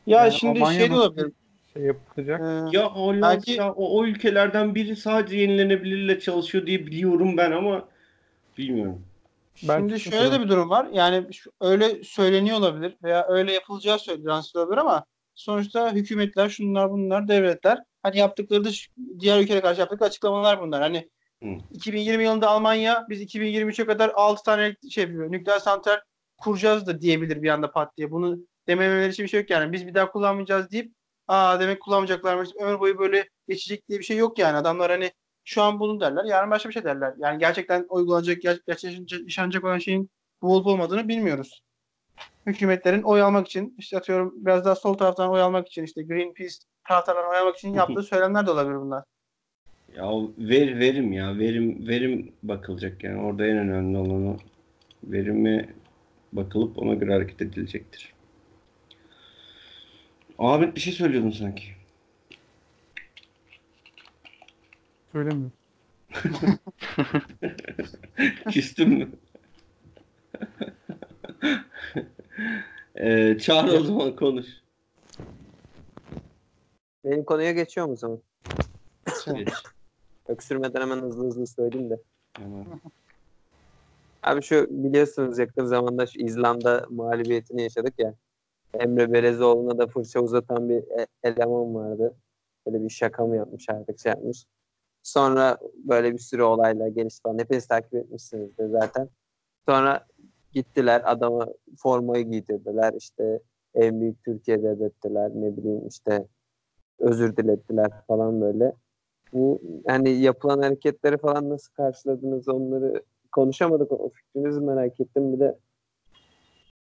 Ya Yani şimdi Almanya şey de olabilir. Şey yapılacak. Ee, Ya Hollanda Belki- o, o ülkelerden biri sadece yenilenebilirle çalışıyor diye biliyorum ben ama bilmiyorum. Belki Şimdi şöyle de bir durum var. Yani şu- öyle söyleniyor olabilir veya öyle yapılacağı söyleniyor olabilir ama sonuçta hükümetler, şunlar bunlar, devletler hani yaptıkları dış diğer ülkelere karşı yaptıkları açıklamalar bunlar. Hani Hı. 2020 yılında Almanya biz 2023'e kadar 6 tane şey yapıyor, nükleer santral kuracağız da diyebilir bir anda pat diye. Bunu dememeleri için bir şey yok yani. Biz bir daha kullanmayacağız deyip aa demek kullanmayacaklarmış. Ömür boyu böyle geçecek diye bir şey yok yani. Adamlar hani şu an bunu derler, yarın başka bir şey derler. Yani gerçekten uygulanacak, yaşanacak olan şeyin bu olup olmadığını bilmiyoruz. Hükümetlerin oy almak için, işte atıyorum biraz daha sol taraftan oy almak için, işte Greenpeace taraftarlardan oy almak için yaptığı söylemler de olabilir bunlar. Ya ver, verim ya verim verim bakılacak yani orada en önemli olan o verime bakılıp ona göre hareket edilecektir. Ahmet bir şey söylüyordun sanki. Söylemiyorum. [laughs] Küstün mü? [laughs] ee, çağır o zaman konuş. Benim konuya geçiyor mu zaman? Öksürmeden hemen hızlı hızlı söyleyeyim de. Tamam. Abi şu biliyorsunuz yakın zamanda şu İzlanda mağlubiyetini yaşadık ya. Emre Belezoğlu'na da fırça uzatan bir e- eleman vardı. Böyle bir şaka mı yapmış artık şey yapmış. Sonra böyle bir sürü olaylar gelişti falan. Hepiniz takip etmişsinizdir zaten. Sonra gittiler adama formayı giydirdiler. İşte en büyük Türkiye'de dettiler. Ne bileyim işte özür dilettiler falan böyle. Bu yani yapılan hareketleri falan nasıl karşıladınız onları konuşamadık. O fikrinizi merak ettim. Bir de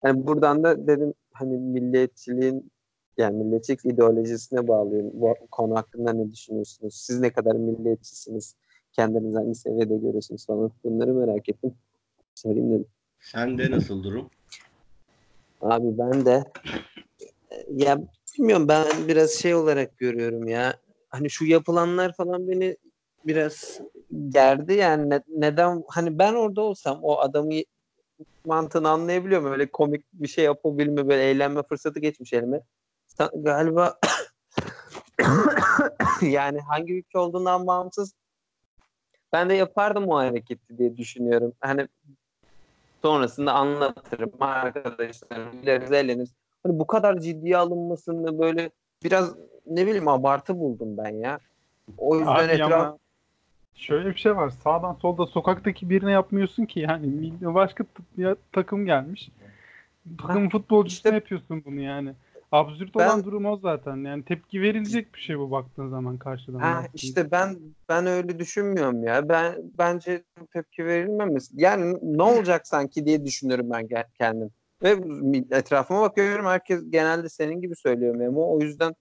hani buradan da dedim hani milliyetçiliğin yani milliyetçilik ideolojisine bağlıyorum. Bu konu hakkında ne düşünüyorsunuz? Siz ne kadar milliyetçisiniz? Kendinizi hangi seviyede görüyorsunuz falan. Bunları merak ettim. Sorayım dedim. Sende nasıl durum? Abi ben de ya bilmiyorum ben biraz şey olarak görüyorum ya. Hani şu yapılanlar falan beni biraz gerdi yani Ne- neden hani ben orada olsam o adamı mantığını anlayabiliyorum öyle komik bir şey yapabilme böyle eğlenme fırsatı geçmiş elime. Galiba [coughs] yani hangi ülke olduğundan bağımsız ben de yapardım o hareketi diye düşünüyorum. Hani sonrasında anlatırım arkadaşlarım güleriz eğleniriz. Hani bu kadar ciddiye alınmasını böyle biraz ne bileyim abartı buldum ben ya. O yüzden Abi etraf ama şöyle bir şey var. Sağdan solda sokaktaki birine yapmıyorsun ki yani. Başka t- takım gelmiş. Takım futbolcusuna işte- yapıyorsun bunu yani. Absürt Ben- olan durum o zaten. Yani tepki verilecek bir şey bu baktığın zaman karşıdan. Ha, işte ben ben öyle düşünmüyorum ya. Ben bence tepki verilmemesi. Yani ne olacak sanki diye düşünüyorum ben kendim. Ve etrafıma bakıyorum herkes genelde senin gibi söylüyor Memo. O yüzden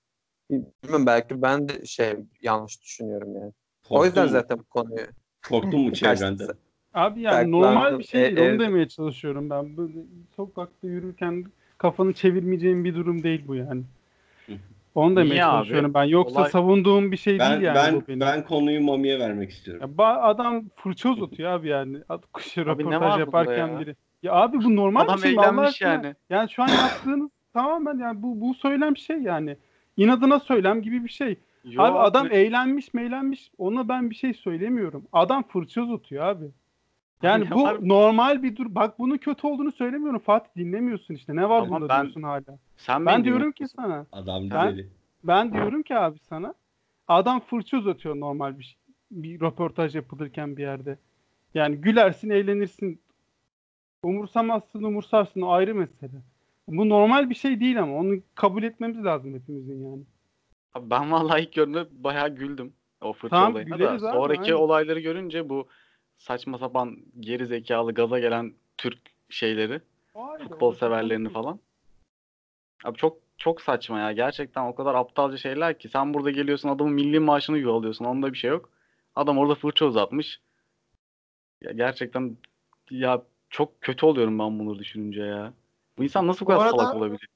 bilmiyorum belki ben de şey yanlış düşünüyorum yani. O yüzden Korktun mu? zaten bu konuyu Korktun mu [laughs] çevrende? Abi yani Belki normal bir şey değil. E, Onu evet. demeye çalışıyorum ben. Böyle sokakta yürürken kafanı çevirmeyeceğin bir durum değil bu yani. Onu demeye Niye abi? çalışıyorum ben. Yoksa Olay- savunduğum bir şey Ben değil yani ben bu benim. ben konuyu Mami'ye vermek istiyorum. Ya ba- adam fırça uzatıyor abi yani. Ad- Kuşu Abi röportaj yaparken ya? biri. Ya abi bu normal Adam bir şey eğlenmiş aşkına. yani. Yani şu an yaptığınız tamamen yani bu bu söylem şey yani. İnadına söylem gibi bir şey. Yo, abi adam abi, eğlenmiş meğlenmiş ona ben bir şey söylemiyorum. Adam fırça uzatıyor abi. Yani Ya bu abi- normal bir dur. Bak bunun kötü olduğunu söylemiyorum. Fatih dinlemiyorsun işte. Ne var Ama bunda ben- diyorsun hala. sen Ben diyorum ki sana. Adam Ben- deli. Ben diyorum ki abi sana. Adam fırça uzatıyor normal bir şey- bir röportaj yapılırken bir yerde. Yani gülersin, eğlenirsin. Umursamazsın, umursarsın o ayrı mesele. Bu normal bir şey değil ama onu kabul etmemiz lazım hepimizin yani. Abi ben vallahi ilk gördüğümde bayağı güldüm. O fırça Tamam, olayına da. abi, Sonraki aynen. olayları görünce bu saçma sapan geri zekalı gaza gelen Türk şeyleri, ayrı, futbol severlerini farklı. falan. Abi çok çok saçma ya. Gerçekten o kadar aptalca şeyler ki. Sen burada geliyorsun adamın milli maaşını yuvalıyorsun. Onda bir şey yok. Adam orada fırça uzatmış. Ya gerçekten ya çok kötü oluyorum ben bunları düşününce ya. Bu insan nasıl bu Bu kadar arada- salak olabilir?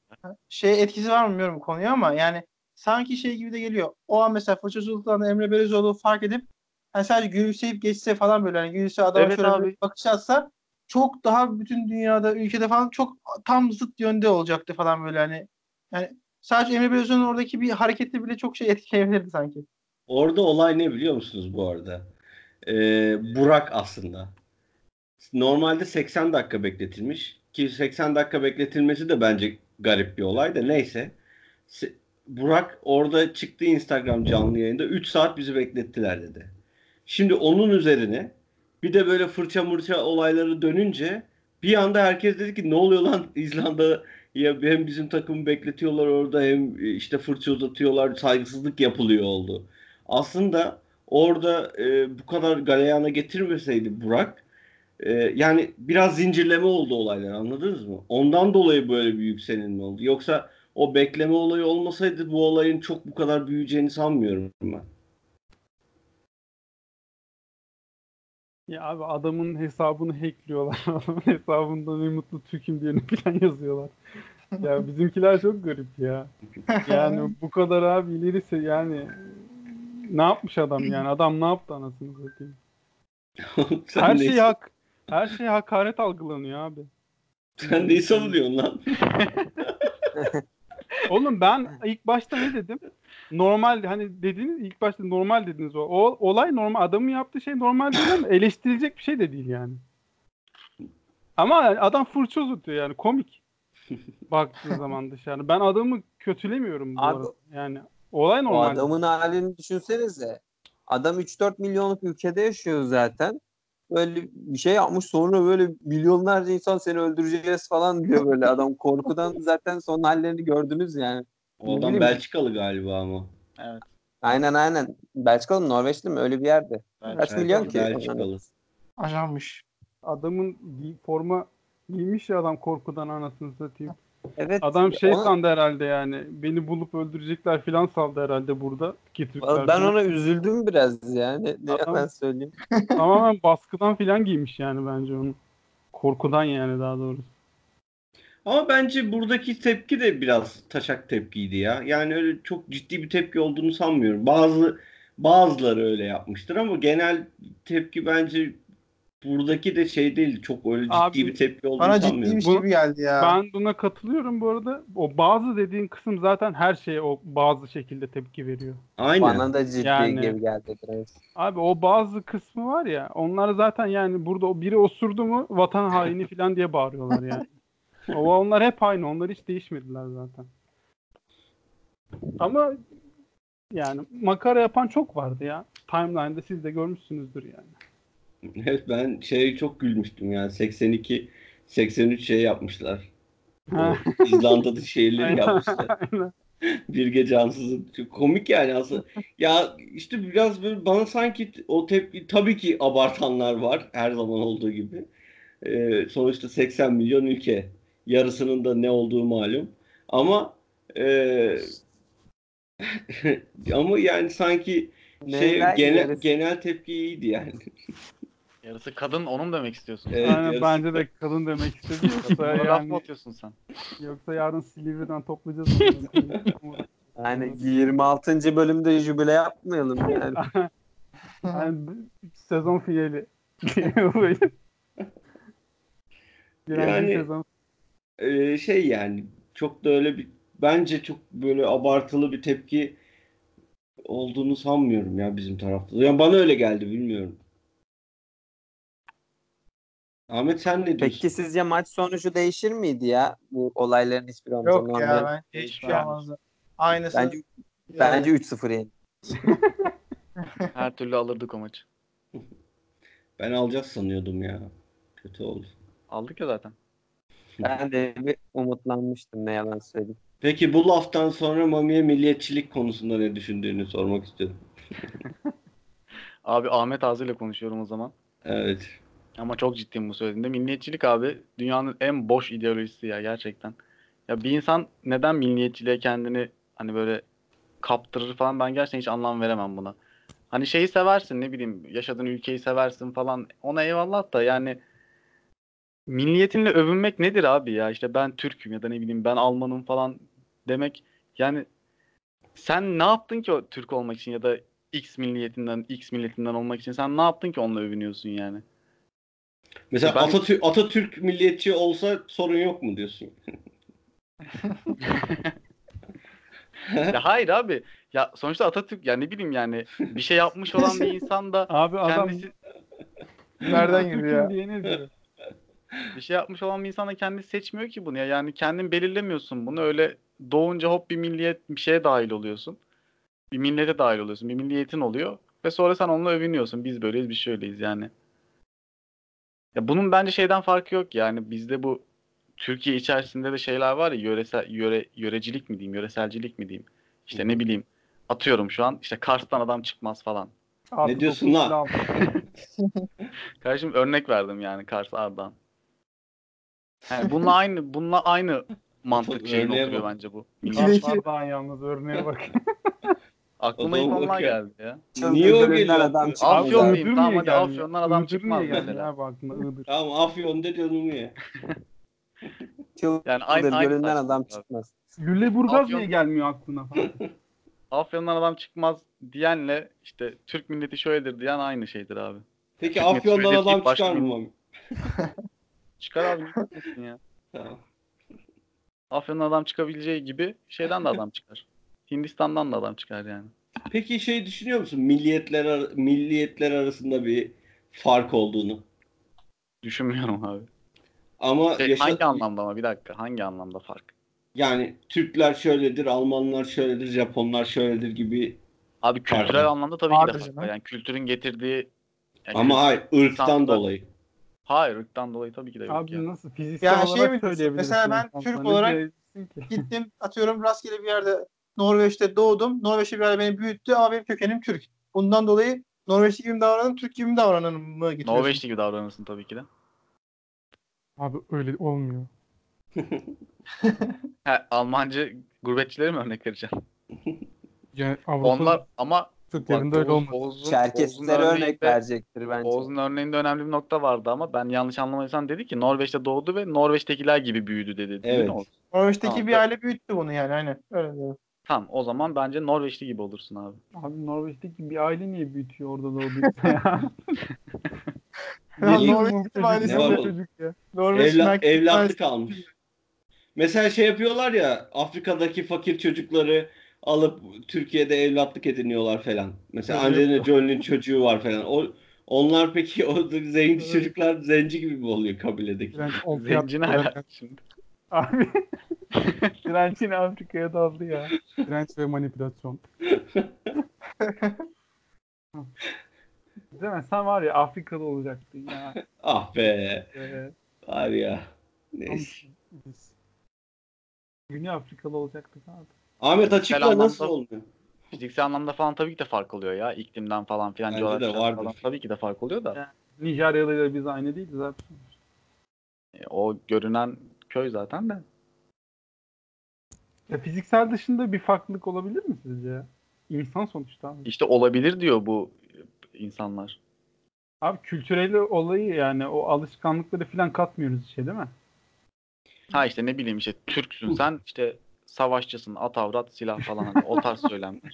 şey etkisi var mı bilmiyorum konuya ama yani sanki şey gibi de geliyor. O an mesela Fırça Sultan'da Emre Belözoğlu fark edip hani sadece gülümseyip geçse falan böyle hani gülse adama Evet şöyle abi. bir bakış atsa çok daha bütün dünyada ülkede falan çok tam zıt yönde olacaktı falan böyle hani yani sadece Emre Belözoğlu'nun oradaki bir hareketi bile çok şey etkileyebilirdi sanki. Orada olay ne biliyor musunuz bu arada? Ee, Burak aslında. Normalde 80 dakika bekletilmiş. Ki 80 dakika bekletilmesi de bence garip bir olay da neyse. Burak orada çıktı Instagram canlı yayında 3 saat bizi beklettiler dedi. Şimdi onun üzerine bir de böyle fırça mırça olayları dönünce bir anda herkes dedi ki ne oluyor lan İzlanda ya hem bizim takımı bekletiyorlar orada hem işte fırça uzatıyorlar saygısızlık yapılıyor oldu. Aslında orada e, bu kadar galeyana getirmeseydi Burak e, yani biraz zincirleme oldu olaylar anladınız mı? Ondan dolayı böyle bir yükselinme oldu. Yoksa o bekleme olayı olmasaydı bu olayın çok bu kadar büyüyeceğini sanmıyorum ben. Ya abi adamın hesabını hackliyorlar. [laughs] Adamın hesabında ne mutlu Türk'üm diye falan yazıyorlar. Ya bizimkiler çok garip ya. Yani bu kadar abi ilerisi yani ne yapmış adam yani? Adam ne yaptı anasını satayım? [laughs] Her şey hak her şey hakaret algılanıyor abi. Sen neyi savunuyorsun lan? [laughs] Oğlum ben [laughs] ilk başta ne dedim? Normal hani dediniz ilk başta normal dediniz o. o olay normal adamın yaptığı şey normal değil ama eleştirilecek bir şey de değil yani. Ama adam fırça uzatıyor yani komik. [laughs] Baktığı zaman dışarı. Ben adamı kötülemiyorum bu Abi- arada. Yani olay O normal. adamın halini düşünsenize. Adam 3-4 milyonluk ülkede yaşıyor zaten. Böyle bir şey yapmış sonra böyle milyonlarca insan seni öldüreceğiz falan diyor böyle adam. Korkudan zaten son hallerini gördünüz yani. O adam. Belçikalı galiba ama. Evet. Aynen aynen. Belçikalı mı Norveçli mi öyle bir yerde. Kaç Evet. milyon ki? Belçikalı. Ajanmış. Adamın forma giymiş ya adam korkudan anasını satayım. Evet. Adam şey ona- sandı herhalde yani. Beni bulup öldürecekler filan saldı herhalde burada. ki Türkler ben ona üzüldüm biraz yani. Ne Adam- yalan söyleyeyim. [laughs] Tamamen baskıdan filan giymiş yani bence onu. Korkudan yani daha doğrusu. Ama bence buradaki tepki de biraz taşak tepkiydi ya. Yani öyle çok ciddi bir tepki olduğunu sanmıyorum. Bazı bazıları öyle yapmıştır ama genel tepki bence buradaki de şey değil. Çok öyle ciddi Abi, bir tepki olduğunu Bana sanmıyorum. ciddiymiş Bu- gibi geldi ya. Ben buna katılıyorum bu arada. O bazı dediğin kısım zaten her şeye o bazı şekilde tepki veriyor. Aynen. Bana da ciddi Yani- gibi geldi biraz. Abi o bazı kısmı var ya onlar zaten yani burada biri osurdu mu vatan haini filan diye bağırıyorlar yani. [laughs] O onlar hep aynı. Onlar hiç değişmediler zaten. Ama yani makara yapan çok vardı ya. Timeline'da siz de görmüşsünüzdür yani. [laughs] Evet ben şey çok gülmüştüm yani 82 83 şey yapmışlar. İzlanda'da [laughs] şehirleri yapmışlar. [laughs] Bir gece ansızın. Çok komik yani aslında. Ya işte biraz böyle bana sanki o tepki tabii ki abartanlar var her zaman olduğu gibi. Ee, sonuçta 80 milyon ülke. Yarısının da ne olduğu malum. Ama e, ama yani sanki şey genel genel tepki iyiydi yani. Yarısı kadın onun demek istiyorsun. Evet, Aynen yarısı- bence de kadın demek istedi. Yoksa laf mı yani atıyorsun sen? yoksa yarın Silivri'den toplayacağız. onu. Yani 26. bölümde jübile yapmayalım yani. [laughs] yani sezon finali. [laughs] Yani- sezon. Ee, şey yani çok da öyle bir bence çok böyle abartılı bir tepki olduğunu sanmıyorum ya bizim tarafta. Yani bana öyle geldi bilmiyorum. Ahmet sen ne diyorsun? Peki sizce maç sonucu değişir miydi ya? Bu olayların hiçbiri olmasa Yok ya bence hiçbir şey olmazdı. Aynısı. Bence, Yani bence 3-0 yani. [laughs] Her türlü alırdık o maçı. [laughs] Ben alacağız sanıyordum ya. Kötü oldu. Aldık ya zaten. Ben de bir umutlanmıştım ne yalan söyleyeyim. Peki bu laftan sonra Mami'ye milliyetçilik konusunda ne düşündüğünü sormak istiyorum. [laughs] Abi Ahmet ağzıyla konuşuyorum o zaman. Evet. Ama çok ciddiyim bu söylediğimde. Milliyetçilik abi dünyanın en boş ideolojisi ya gerçekten. Ya bir insan neden milliyetçiliğe kendini hani böyle kaptırır falan ben gerçekten hiç anlam veremem buna. Hani şeyi seversin ne bileyim yaşadığın ülkeyi seversin falan ona eyvallah da yani milliyetinle övünmek nedir abi ya işte ben Türk'üm ya da ne bileyim ben Almanım falan demek yani sen ne yaptın ki o Türk olmak için ya da X milliyetinden X milletinden olmak için sen ne yaptın ki onunla övünüyorsun yani? Mesela Ben- Atatürk, Atatürk milliyetçi olsa sorun yok mu diyorsun? [laughs] Ya hayır abi. Ya sonuçta Atatürk ya ne bileyim yani bir şey yapmış olan bir insan da [laughs] Abi adam kendisi [laughs] Nereden girdi ya? Bir şey yapmış olan bir insan da kendisi seçmiyor ki bunu ya. Yani kendin belirlemiyorsun bunu. Öyle doğunca hop bir milliyet bir şeye dahil oluyorsun. Bir millete dahil oluyorsun. Bir milliyetin oluyor ve sonra sen onunla övünüyorsun. Biz böyleyiz, biz şöyleyiz yani. Ya bunun bence şeyden farkı yok yani bizde bu Türkiye içerisinde de şeyler var ya yöresel yöre yörecilik mi diyeyim, yöreselcilik mi diyeyim. İşte ne bileyim atıyorum şu an işte Kars'tan adam çıkmaz falan. Artı diyorsun dokuz lan? [laughs] Kardeşim örnek verdim yani Kars Ardahan. Yani bununla aynı bununla aynı mantık oturuyor bak. bence bu. İki. Kartlardan yalnız örneğe bak. [laughs] Aklıma ilk onlar geldi ya. Niye o geliyor? adam çıkmaz Afyon muyum? Tamam hadi? Afyon'dan adam Iğdır çıkmaz mesela. Abi aklına Iğdır. Tamam Afyon de canımı ye. [laughs] Yani aynı- aynı gölünden adam çıkmaz. Lüleburgaz Afyon- niye gelmiyor aklına falan? [laughs] Afyon'dan adam çıkmaz diyenle işte Türk milleti şöyledir diyen aynı şeydir abi. Peki Hükümet Afyon'dan adam çıkar mı? [laughs] Çıkar abi ya. Tamam. Afyon'dan adam çıkabileceği gibi şeyden de adam çıkar. Hindistan'dan da adam çıkar yani. Peki şey düşünüyor musun? Milliyetler ar- milliyetler arasında bir fark olduğunu. Düşünmüyorum abi. Ama Şey, yaşa- hangi anlamda ama bir dakika hangi anlamda fark? yani Türkler şöyledir, Almanlar şöyledir, Japonlar şöyledir gibi Abi kültürel Pardon. anlamda tabii ki de fark canım. var. Yani kültürün getirdiği yani ama kült- hayır ırktan İnsanlar- dolayı. Hayır ırktan dolayı tabii ki de yok Abi ya. nasıl fiziksel Ya şey olarak mi diyorsun? söyleyebilirsin. Mesela ben insanlara. Türk Ne olarak diyebilirsin ki? Gittim atıyorum rastgele bir yerde Norveç'te doğdum. Norveç'te bir beni büyüttü ama benim kökenim Türk. Bundan dolayı Norveçli gibi mi davranırım, Türk gibi mi davranırım mı getiriyorsun? Norveçli gibi davranırsın tabii ki de. Abi öyle olmuyor. [laughs] He, Almancı gurbetçileri mi örnek vereceğim? [laughs] Yani Avrupa Onlar ama Türklerinde öyle olmaz. Oğuz'un- Çerkesleri örnek örneğinde- verecektir bence. Oğuz'un örneğinde önemli bir nokta vardı ama ben yanlış anlamadıysam dedi ki Norveç'te doğdu ve Norveç'tekiler gibi büyüdü dedi. Evet. Norveç'teki Tamam, bir aile büyüttü bunu yani aynen. Öyle diyorum. Tamam o zaman bence Norveçli gibi olursun abi. Abi Norveç'teki bir aile niye büyütüyor orada doğduysa ya? [laughs] Ya Niye? Norveç'te bir ailesi Ne var var. oğlum? çocuk ya. Evla- evlatlık ailesi- almış. Mesela şey yapıyorlar ya Afrika'daki fakir çocukları alıp Türkiye'de evlatlık ediniyorlar falan. Mesela Evet. Angelina Jolie'nin çocuğu var falan. O onlar peki o zenci Evet. çocuklar zenci gibi mi oluyor kabiledeki? On Zenci ne alaka şimdi? Abi [laughs] direnç yine Afrika'ya daldı ya. direnç ve manipülasyon. Değil mi? Sen var ya Afrika'da olacaktın ya. Ah be. Ee, Var ya. Neyse. Güney Afrikalı olacaktık abi. Ahmet açıkla nasıl olmuyor? Fiziksel anlamda falan tabii ki de fark oluyor ya. İklimden falan filan Bence de vardır. falan tabii ki de fark oluyor da. Yani. Nijeryalı ile biz aynı değiliz abi. E, O görünen köy zaten de. Ya fiziksel dışında bir farklılık olabilir mi sizce? İnsan sonuçta. İşte olabilir diyor bu insanlar. Abi kültürel olayı yani o alışkanlıkları falan katmıyoruz işe değil mi? Ha işte ne bileyim işte Türksün sen işte savaşçısın at avrat silah falan hani o tarz [laughs] söylemler.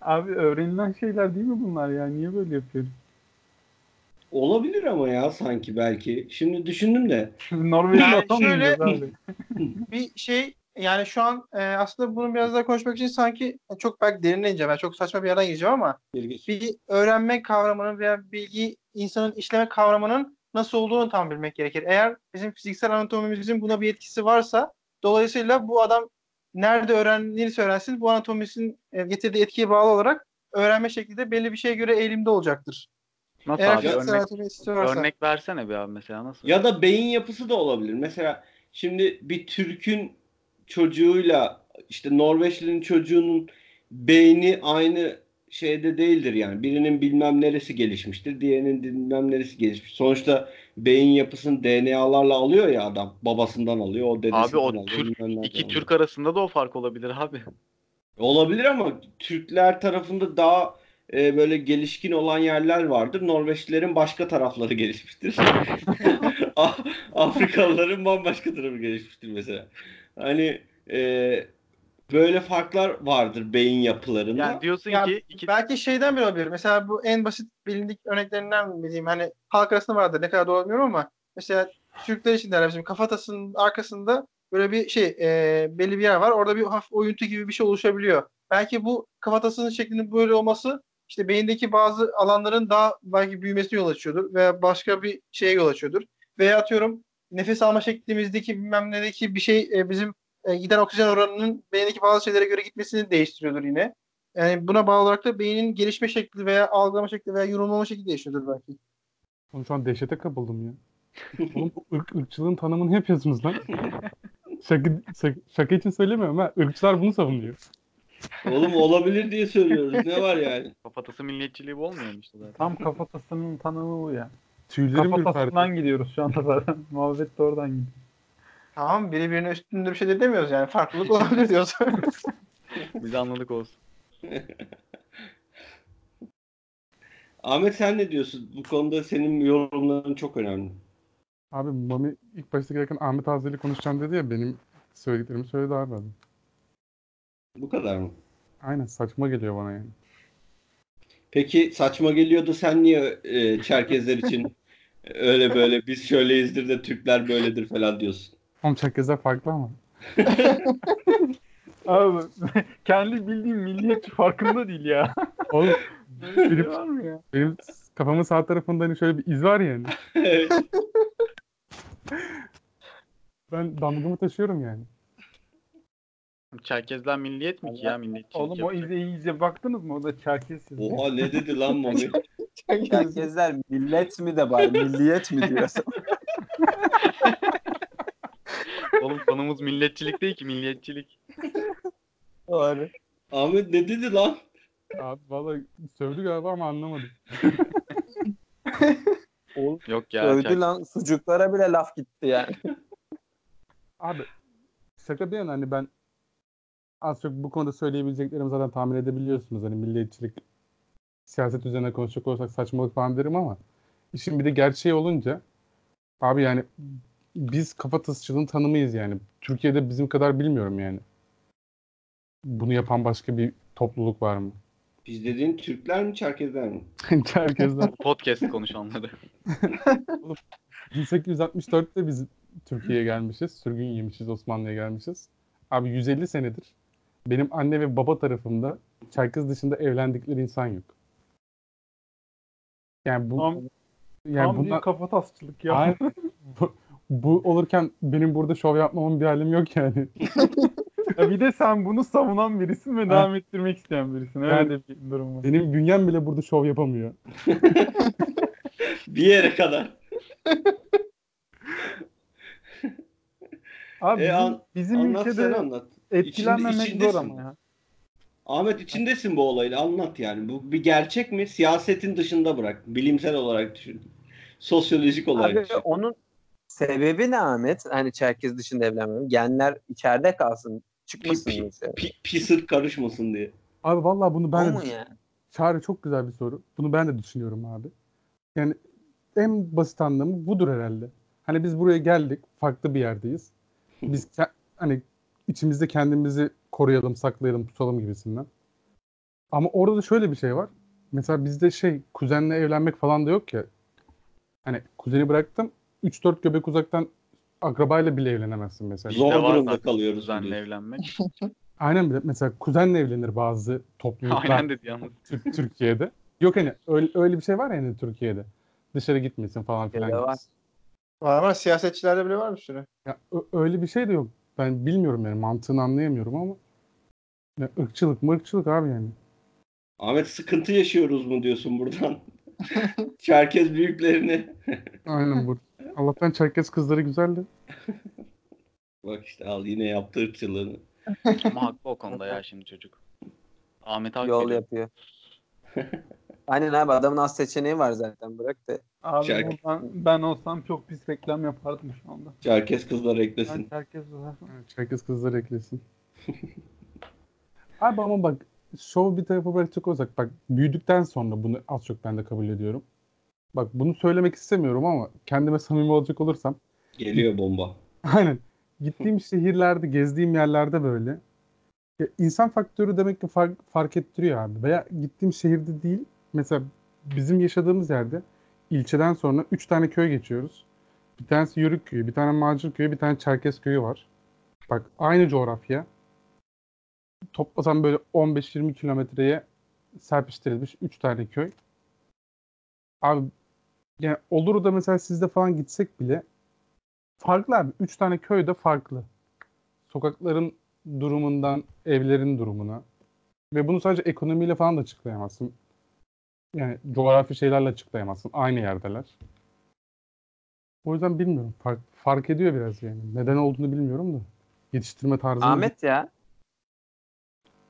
Abi öğrenilen şeyler değil mi bunlar ya? Niye böyle yapıyoruz? Olabilir ama ya sanki belki. Şimdi düşündüm de. Norveç'e Yani şöyle- [laughs] bir şey yani şu an e, aslında bunu biraz daha konuşmak için sanki çok belki derine ineceğim. Ben çok saçma bir yerden gireceğim ama İlginç. bir öğrenme kavramının veya bilgi insanın işleme kavramının nasıl olduğunu tam bilmek gerekir. Eğer bizim fiziksel anatomimizin buna bir etkisi varsa dolayısıyla bu adam nerede öğrendiğini öğrensin bu anatomisinin e, getirdiği etkiye bağlı olarak öğrenme şekli de belli bir şeye göre eğilimde olacaktır. Nasıl Eğer abi örnek, varsa. örnek versene bir abi mesela nasıl? Ya da beyin yapısı da olabilir. Mesela şimdi bir Türk'ün çocuğuyla işte Norveçli'nin çocuğunun beyni aynı şeyde değildir yani. Birinin bilmem neresi gelişmiştir, diğerinin bilmem neresi gelişmiş. Sonuçta beyin yapısını DNA'larla alıyor ya adam. Babasından alıyor, o dedesinden Abi o alıyor. Türk iki alıyor. Türk arasında da o fark olabilir abi. Olabilir ama Türkler tarafında daha e, böyle gelişkin olan yerler vardır. Norveçlilerin başka tarafları gelişmiştir. [laughs] Afrikalıların bambaşka tarafı gelişmiştir mesela. Hani e, böyle farklar vardır beyin yapılarında. Yani diyorsun Ya ki iki Belki şeyden bile olabilir. Mesela bu en basit bilindik örneklerinden mi diyeyim hani halk arasında vardır ne kadar doğru bilmiyorum ama mesela Türkler için derler bizim kafatasının arkasında böyle bir şey e, belli bir yer var. Orada bir hafif oyuntu gibi bir şey oluşabiliyor. Belki bu kafatasının şeklinin böyle olması işte beyindeki bazı alanların daha belki büyümesine yol açıyordur veya başka bir şeye yol açıyordur. Veya atıyorum nefes alma şeklimizdeki bilmem nedeki bir şey e, bizim e, giden oksijen oranının beyindeki bazı şeylere göre gitmesini değiştiriyordur yine. Yani buna bağlı olarak da beynin gelişme şekli veya algılama şekli veya yorumlama şekli değişiyordur belki. Oğlum şu an dehşete kapıldım ya. Oğlum bu ırk, ırkçılığın tanımını yapıyorsunuz lan. [laughs] Şaka, şaka, şaka için söylemiyorum ha. Irkçılar bunu savunuyor. Oğlum olabilir diye söylüyoruz. Ne var yani? [laughs] kafatası milliyetçiliği bu olmuyor mu işte zaten? Tam kafatasının tanımı bu ya. Tüylerim ürperdi. Kafatasından gidiyoruz şu anda zaten. [laughs] Muhabbet de oradan gidiyor. Tamam biri birine üstünde bir şey de demiyoruz yani. Farklılık olabilir diyoruz. [laughs] Biz anladık olsun. Ahmet sen ne diyorsun? Bu konuda senin yorumların çok önemli. Abi Mami ilk başta gelirken Ahmet ile konuşacağım dedi ya benim söylediklerimi söyledi abi. Bu kadar mı? Aynen saçma geliyor bana yani. Peki saçma geliyordu sen niye e, Çerkezler için öyle böyle biz şöyleyizdir de Türkler böyledir falan diyorsun. Oğlum Çerkezler farklı ama. [laughs] Abi kendi bildiğim milliyetçi farkında değil ya. Oğlum şey Benim- var mı ya? benim kafamın sağ tarafında hani şöyle bir iz var yani. [laughs] Ben damgamı taşıyorum yani. Çerkezler milliyet mi ki ya milliyetçilik Oğlum o yapacak? ize iyice baktınız mı? O da Çerkez yazıyor. Oha ne dedi lan Mami? [laughs] Herkesler millet mi de bari milliyet mi diyorsun? [laughs] Oğlum konumuz milletçilik değil ki milliyetçilik. Doğru. Ahmet ne dedi lan? Abi vallahi sövdü galiba ama anlamadım. [laughs] Yok ya. Övdü Çerkez- lan sucuklara bile laf gitti yani. Abi şaka bir yana hani ben az çok bu konuda söyleyebileceklerimi zaten tahmin edebiliyorsunuz. Hani milliyetçilik siyaset üzerine konuşacak olsak saçmalık falan derim ama işin bir de gerçeği olunca abi yani biz kafatasçılığın tanımıyız yani. Türkiye'de bizim kadar bilmiyorum yani. Bunu yapan başka bir topluluk var mı? Biz dediğin Türkler mi Çerkezler mi? [laughs] Herkesler. [laughs] Podcast konuşanları. [laughs] 1864'te biz Türkiye'ye gelmişiz. Sürgün yemişiz, Osmanlı'ya gelmişiz. Abi 150 senedir benim anne ve baba tarafımda Çerkez dışında evlendikleri insan yok. Yani bu Tam, yani tam bundan, bir kafatasçılık ya. Aynen. [laughs] bu, bu olurken benim burada şov yapmamın bir halim yok yani. [laughs] Ya bir de sen bunu savunan birisin ve devam ettirmek isteyen birisin. Öyle Yani- de bir durum var. Benim bünyem bile burada şov yapamıyor. [laughs] Bir yere kadar. Abi E, bizim, an- bizim anlat sen ülkede anlat. Etkilenmemek İçinde- zor içindesin. ama ya. Ahmet içindesin bu olayla anlat yani. Bu bir gerçek mi? Siyasetin dışında bırak. Bilimsel olarak düşün. Sosyolojik olarak Abi düşün. onun sebebi ne Ahmet? Hani Çerkez dışında evlenmem. Genler içeride kalsın. Çıkmasın Pi- pi-. Pi, pisır karışmasın diye. Abi vallahi bunu O ben de mu ya? Çağrı çok güzel bir soru. Bunu ben de düşünüyorum abi. Yani en basit anlamı budur herhalde. Hani biz buraya geldik, farklı bir yerdeyiz. Biz hani içimizde kendimizi koruyalım, saklayalım, tutalım gibisinden. Ama orada da şöyle bir şey var. Mesela bizde şey kuzenle evlenmek falan da yok ya. Hani kuzeni bıraktım 3-4 göbek uzaktan akrabayla bile evlenemezsin mesela. Zor durumda kalıyoruz Kuzenle evlenmek. [laughs] Aynen mesela kuzenle evlenir bazı topluluklar. Aynen dedi yalnız. Tür- Türkiye'de. Yok hani öyle, öyle bir şey var ya hani Türkiye'de. Dışarı gitmesin falan filan. Var. Var ama siyasetçilerde bile var bir sürü. Ya, ö- öyle bir şey de yok. Ben bilmiyorum yani mantığını anlayamıyorum ama ya, ırkçılık mırkçılık abi yani. Ahmet sıkıntı yaşıyoruz mu diyorsun buradan? [laughs] Çerkez büyüklerini. [laughs] Aynen bu. Allah'tan Çerkez kızları güzeldi. Bak işte al yine yaptı ırkçılığını. Ama haklı o konuda ya şimdi çocuk. Ahmet Yol yapıyor. [laughs] Aynen abi adamın az seçeneği var zaten bırak da. Abi Çerkez. buradan ben olsam çok pis reklam yapardım şu anda. Çerkez kızlar Ben eklesin. Çerkez olarak- Çerkez kızları eklesin. abi ama bak şov bir tarafa bırakacak olsak bak büyüdükten sonra bunu az çok ben de kabul ediyorum. Bak bunu söylemek istemiyorum ama kendime samimi olacak olursam Geliyor bomba. [laughs] Aynen. Gittiğim şehirlerde, gezdiğim yerlerde böyle. Ya insan faktörü demek ki fark, fark ettiriyor abi. Veya gittiğim şehirde değil. Mesela bizim yaşadığımız yerde ilçeden sonra 3 tane köy geçiyoruz. Bir tanesi Yörük köyü, bir tane Macir köyü, bir tane Çerkez köyü var. Bak aynı coğrafya. Toplasam böyle 15-20 kilometreye serpiştirilmiş 3 tane köy. Abi yani olur da mesela sizde falan gitsek bile farklı abi. Üç tane köy de farklı. Sokakların durumundan evlerin durumuna. Ve bunu sadece ekonomiyle falan da açıklayamazsın. Yani coğrafi şeylerle açıklayamazsın. Aynı yerdeler. O yüzden bilmiyorum. Fark, fark ediyor biraz yani. Neden olduğunu bilmiyorum da. Yetiştirme tarzı. Ahmet ya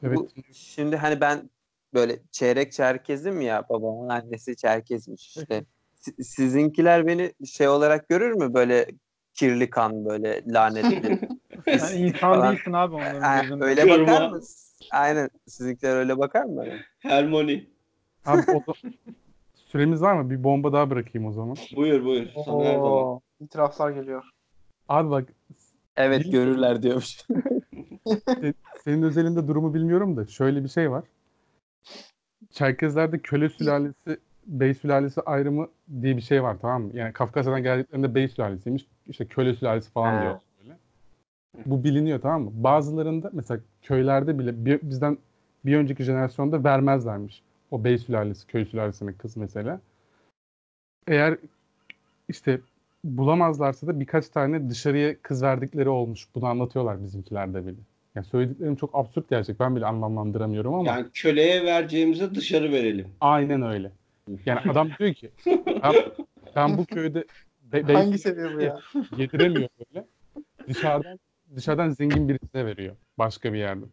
Evet. bu, şimdi hani ben böyle çeyrek Çerkezim ya babamın annesi Çerkezmiş işte. Si- Sizinkiler beni şey olarak görür mü böyle kirli kan böyle lanetli. [laughs] Sen insan Falan. değilsin abi onların gözünde. öyle bakar mı? Aynen. Sizinkiler öyle bakar mı bana? Abi o da- [laughs] süremiz var mı? Bir bomba daha bırakayım o zaman. Buyur buyur. Sana her zaman. Oo, itiraflar geliyor. Abi bak Evet Bil- görürler diyormuş. [laughs] senin özelinde durumu bilmiyorum da şöyle bir şey var. Çerkezlerde köle sülalesi, bey sülalesi ayrımı diye bir şey var tamam mı? Yani Kafkasya'dan geldiklerinde bey sülalesiymiş. işte köle sülalesi falan Ha. diyor. Böyle. Bu biliniyor tamam mı? Bazılarında mesela köylerde bile bir- bizden bir önceki jenerasyonda vermezlermiş. O bey sülalesi, köy sülalesinin kız mesela. Eğer işte bulamazlarsa da birkaç tane dışarıya kız verdikleri olmuş. Bunu anlatıyorlar bizimkilerde bile. Yani söylediklerim çok absürt gerçek. Ben bile anlamlandıramıyorum ama Yani köleye vereceğimize dışarı verelim. aynen öyle. Yani adam diyor ki ben, ben bu köyde be, be- Hangi seviye bu ya? yediremiyor böyle. Dışarıdan dışarıdan zengin birisine veriyor. Başka bir yerde.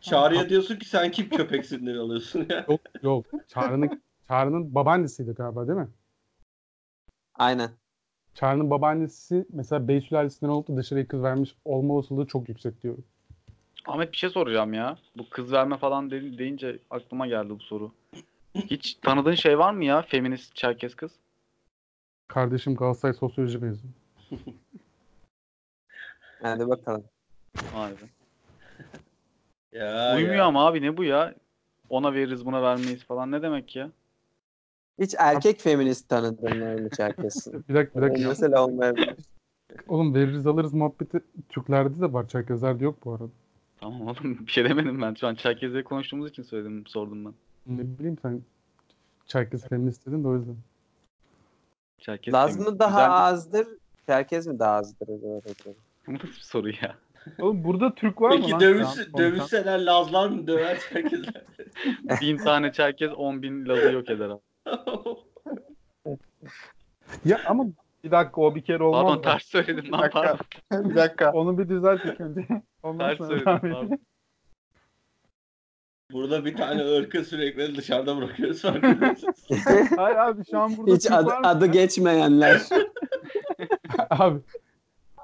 Çağrı'ya diyorsun ki sen kim köpeksin diye alıyorsun ya. Yok yok. Çağrı'nın Çağrı'nın babaannesiydi galiba değil mi? Aynen. Çağrı'nın babaannesi mesela Bey sülalesinden olup da dışarıya kız vermiş olma olasılığı çok yüksek diyorum. Ahmet bir şey soracağım ya. Bu kız verme falan de- deyince aklıma geldi bu soru. Hiç tanıdığın şey var mı ya feminist Çerkez kız? Kardeşim Galatasaray sosyoloji mezunu. Hadi bakalım. Harbiden. Ya, Uymuyor ya. ama abi ne bu ya? Ona veririz buna vermeyiz falan ne demek ya? Hiç erkek feminist tanıdın var mı Çerkez'in? [laughs] Bir dakika bir dakika. Mesela olmayabilir. Oğlum veririz alırız muhabbeti Türklerde de var. Çerkezlerde yok bu arada. Tamam oğlum bir şey demedim ben. Şu an Çerkez'le konuştuğumuz için söyledim sordum ben. Ne bileyim sen Çerkez feminist dedin de o yüzden. Çerkez Laz mı daha azdır? Çerkez mi daha azdır? Bu nasıl bir soru ya? Oğlum burada Türk var mı Peki lan? dövüş, şu an konuşan? dövüşseler Lazlar mı döver herkesler? [laughs] Bin tane Çerkez on bin Laz'ı yok eder abi. [laughs] Ya ama Bir dakika o bir kere olmaz. Pardon ters söyledim lan pardon. [laughs] bir dakika. Onu bir düzelt ilk önce. Ondan Ters söyledim pardon. Burada bir tane ırkı sürekli dışarıda bırakıyoruz farkındasınız. Hayır abi şu an burada Hiç Türk adı, var mı? adı geçmeyenler. abi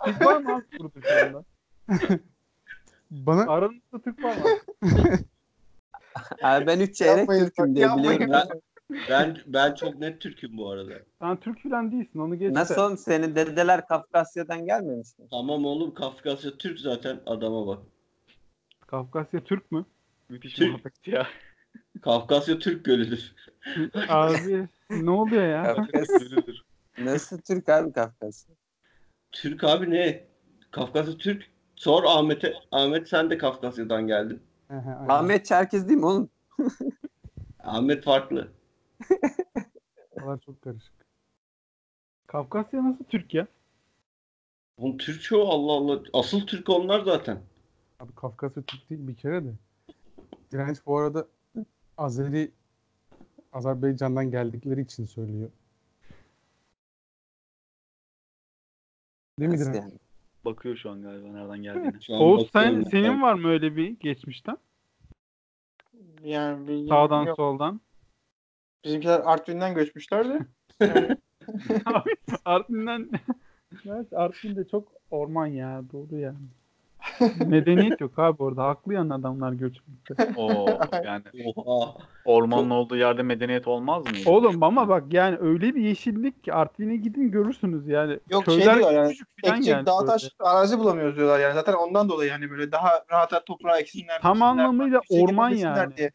Türk var mı abi burada şu anda? [laughs] bana Aranızda Türk var mı? [laughs] Abi ben üç çeyrek Yapmayın, Türk'üm diye yapmayın. biliyorum. Ben, ben, ben çok net Türk'üm bu arada. Sen Türk falan değilsin onu geç. Nasıl oğlum senin dedeler Kafkasya'dan gelmemiş mi? Tamam oğlum Kafkasya Türk zaten adama bak. Kafkasya Türk mü? Müthiş Türk. muhabbet ya. Kafkasya Türk gölüdür. Abi ne oluyor ya? Kafkasya. Nasıl Türk abi Kafkasya? Türk abi ne? Kafkasya Türk. Sor Ahmet'e. Ahmet sen de Kafkasya'dan geldin. Ahmet Çerkez değil mi oğlum? [laughs] Ahmet farklı. [laughs] Oralar çok karışık. Kafkasya nasıl Türk ya? Oğlum Türkçe o Allah Allah. Asıl Türk onlar zaten. Abi Kafkasya Türk değil bir kere de. Direnç bu arada Azeri Azerbaycan'dan geldikleri için söylüyor. Değil mi Direnç? yani? Bakıyor şu an galiba nereden geldiğini. An Oğuz sen, senin var mı öyle bir geçmişten? Yani bilgim Sağdan yok. soldan. Bizimkiler Artvin'den göçmüşler de. [laughs] Yani Abi Artvin'den Gerçi Artvin de çok orman ya doğru yani. [laughs] Medeniyet yok abi orada. Haklı yani adamlar göçmekte. [laughs] Oo yani Oha. ormanın olduğu yerde medeniyet olmaz mı? Oğlum ama bak yani öyle bir yeşillik ki Artvin'e gidin görürsünüz yani. Yok şey Köyler diyor yani, ekecek yani. dağ taş arazi bulamıyoruz diyorlar yani. Zaten ondan dolayı hani böyle daha rahat toprağa eksinler. Tam anlamıyla yüksek orman yapabilsinler yani. Diye.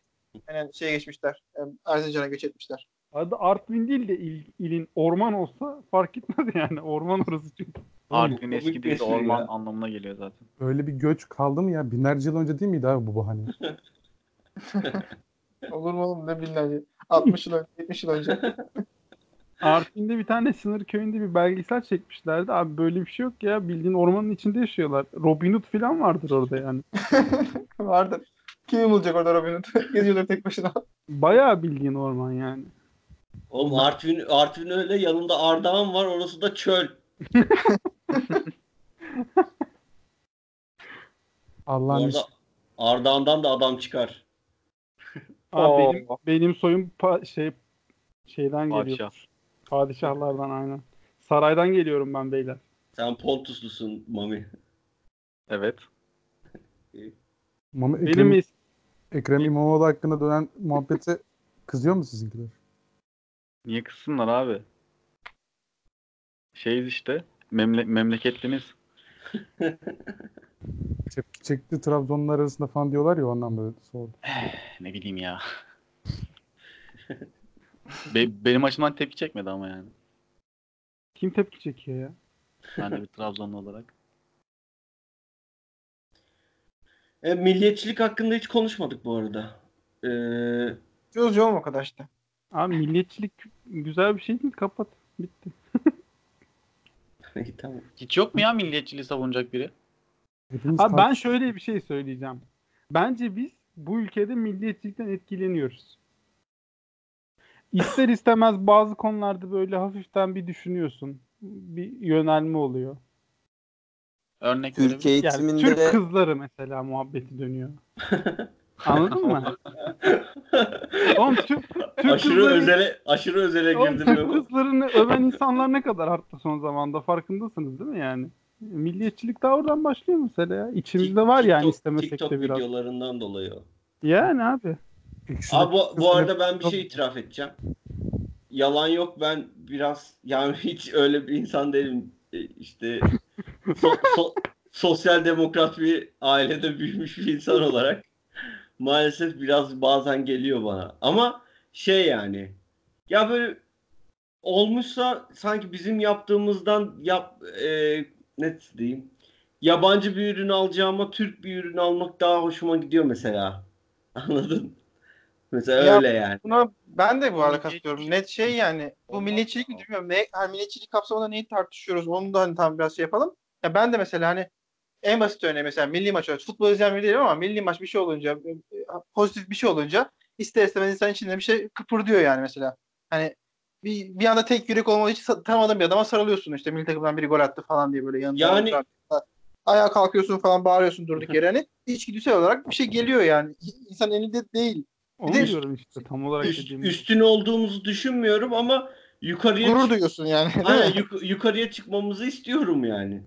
Yani şeye geçmişler. Erzincan'a göç etmişler. Adı Artvin değil de il- ilin orman olsa fark etmez yani. Orman orası çünkü. Artvin eski bir değil de espri orman ya. anlamına geliyor zaten. Öyle bir göç kaldı mı ya? Binlerce yıl önce değil miydi abi bu bahane? [laughs] [laughs] Olur mu oğlum ne binlerce. 60 yıl önce, 70 yıl önce. [laughs] Artvin'de bir tane sınır köyünde bir belgesel çekmişlerdi. Abi böyle bir şey yok ya. Bildiğin ormanın içinde yaşıyorlar. Robin Hood falan vardır orada yani. Vardır. Kimi bulacak orada Robin Hood? Geziyorlar tek başına. Bayağı bildiğin orman yani. Oğlum Artvin, Artvin öyle yanında Ardahan var orası da çöl. [laughs] Allah'ın Ardahan'dan da adam çıkar. Abi Oo. benim, benim soyum pa- şey şeyden geliyor. Padişah. Padişahlardan aynen. Saraydan geliyorum ben beyler. Sen Pontuslusun Mami. Evet. Mama, Benim Ekrem, is- Ekrem İmamoğlu hakkında dönen muhabbete kızıyor mu sizinkiler? Niye kızsınlar abi? Şeyiz işte. Memle memleketlimiz. [laughs] Tepki çekti Trabzonlar arasında falan diyorlar ya ondan böyle sordum. Ne bileyim ya. [laughs] Be- benim açımdan tepki çekmedi ama yani. Kim tepki çekiyor ya? Ben de bir Trabzonlu olarak. E, milliyetçilik hakkında hiç konuşmadık bu arada. Ee, Çözüyor mu o kadar işte. Abi milliyetçilik güzel bir şey değil. Kapat. Bitti. İyi, tamam. Hiç yok mu ya milliyetçiliği savunacak biri? Hepimiz Abi ben şöyle bir şey söyleyeceğim. Bence biz bu ülkede milliyetçilikten etkileniyoruz. İster istemez bazı konularda böyle hafiften bir düşünüyorsun. Bir yönelme oluyor. Örnek Türk verebilir Yani eğitiminde Türk kızları mesela muhabbeti dönüyor. [laughs] Anladın mı? [laughs] Oğlum Türk, Türk aşırı kızları, özele aşırı özele girdim. Türk kızlarını öven insanlar ne kadar arttı son zamanda farkındasınız değil mi yani? Milliyetçilik daha oradan başlıyor mesela ya. İçimizde var yani TikTok- istemesek TikTok de biraz. videolarından dolayı. Yani abi. Abi bu, bu arada ben bir şey itiraf edeceğim. Yalan yok ben biraz yani [laughs] hiç öyle bir insan değilim. E, İşte so- so- sosyal demokrat bir ailede büyümüş bir insan olarak maalesef biraz bazen geliyor bana. Ama şey yani ya böyle olmuşsa sanki bizim yaptığımızdan yap e, ne diyeyim yabancı bir ürün alacağıma Türk bir ürün almak daha hoşuma gidiyor mesela. [laughs] Anladın? Mesela Ya- öyle yani. Buna ben de bu arada katılıyorum. Net şey yani bu milliyetçilik mi bilmiyorum. Ne, hani milliyetçilik kapsamında neyi tartışıyoruz onu da hani tam biraz şey yapalım. Ya ben de mesela hani en basit örneği mesela milli maç olarak futbol izleyen biri değilim ama milli maç bir şey olunca pozitif bir şey olunca ister istemez insan içinde bir şey kıpırdıyor yani mesela. Hani bir, bir anda tek yürek olmadığı için sa- tanımadığın bir adama sarılıyorsun işte milli takımdan biri gol attı falan diye böyle yanında. Yani- ayağa kalkıyorsun falan bağırıyorsun durduk yere hani içgüdüsel olarak bir şey geliyor yani. İnsan elinde değil. Onu de- diyorum işte tam olarak Üst, dediğim. gibi. üstün olduğumuzu düşünmüyorum ama yukarıya Gurur duyuyorsun yani. Aynen, yuk- yukarıya çıkmamızı istiyorum yani.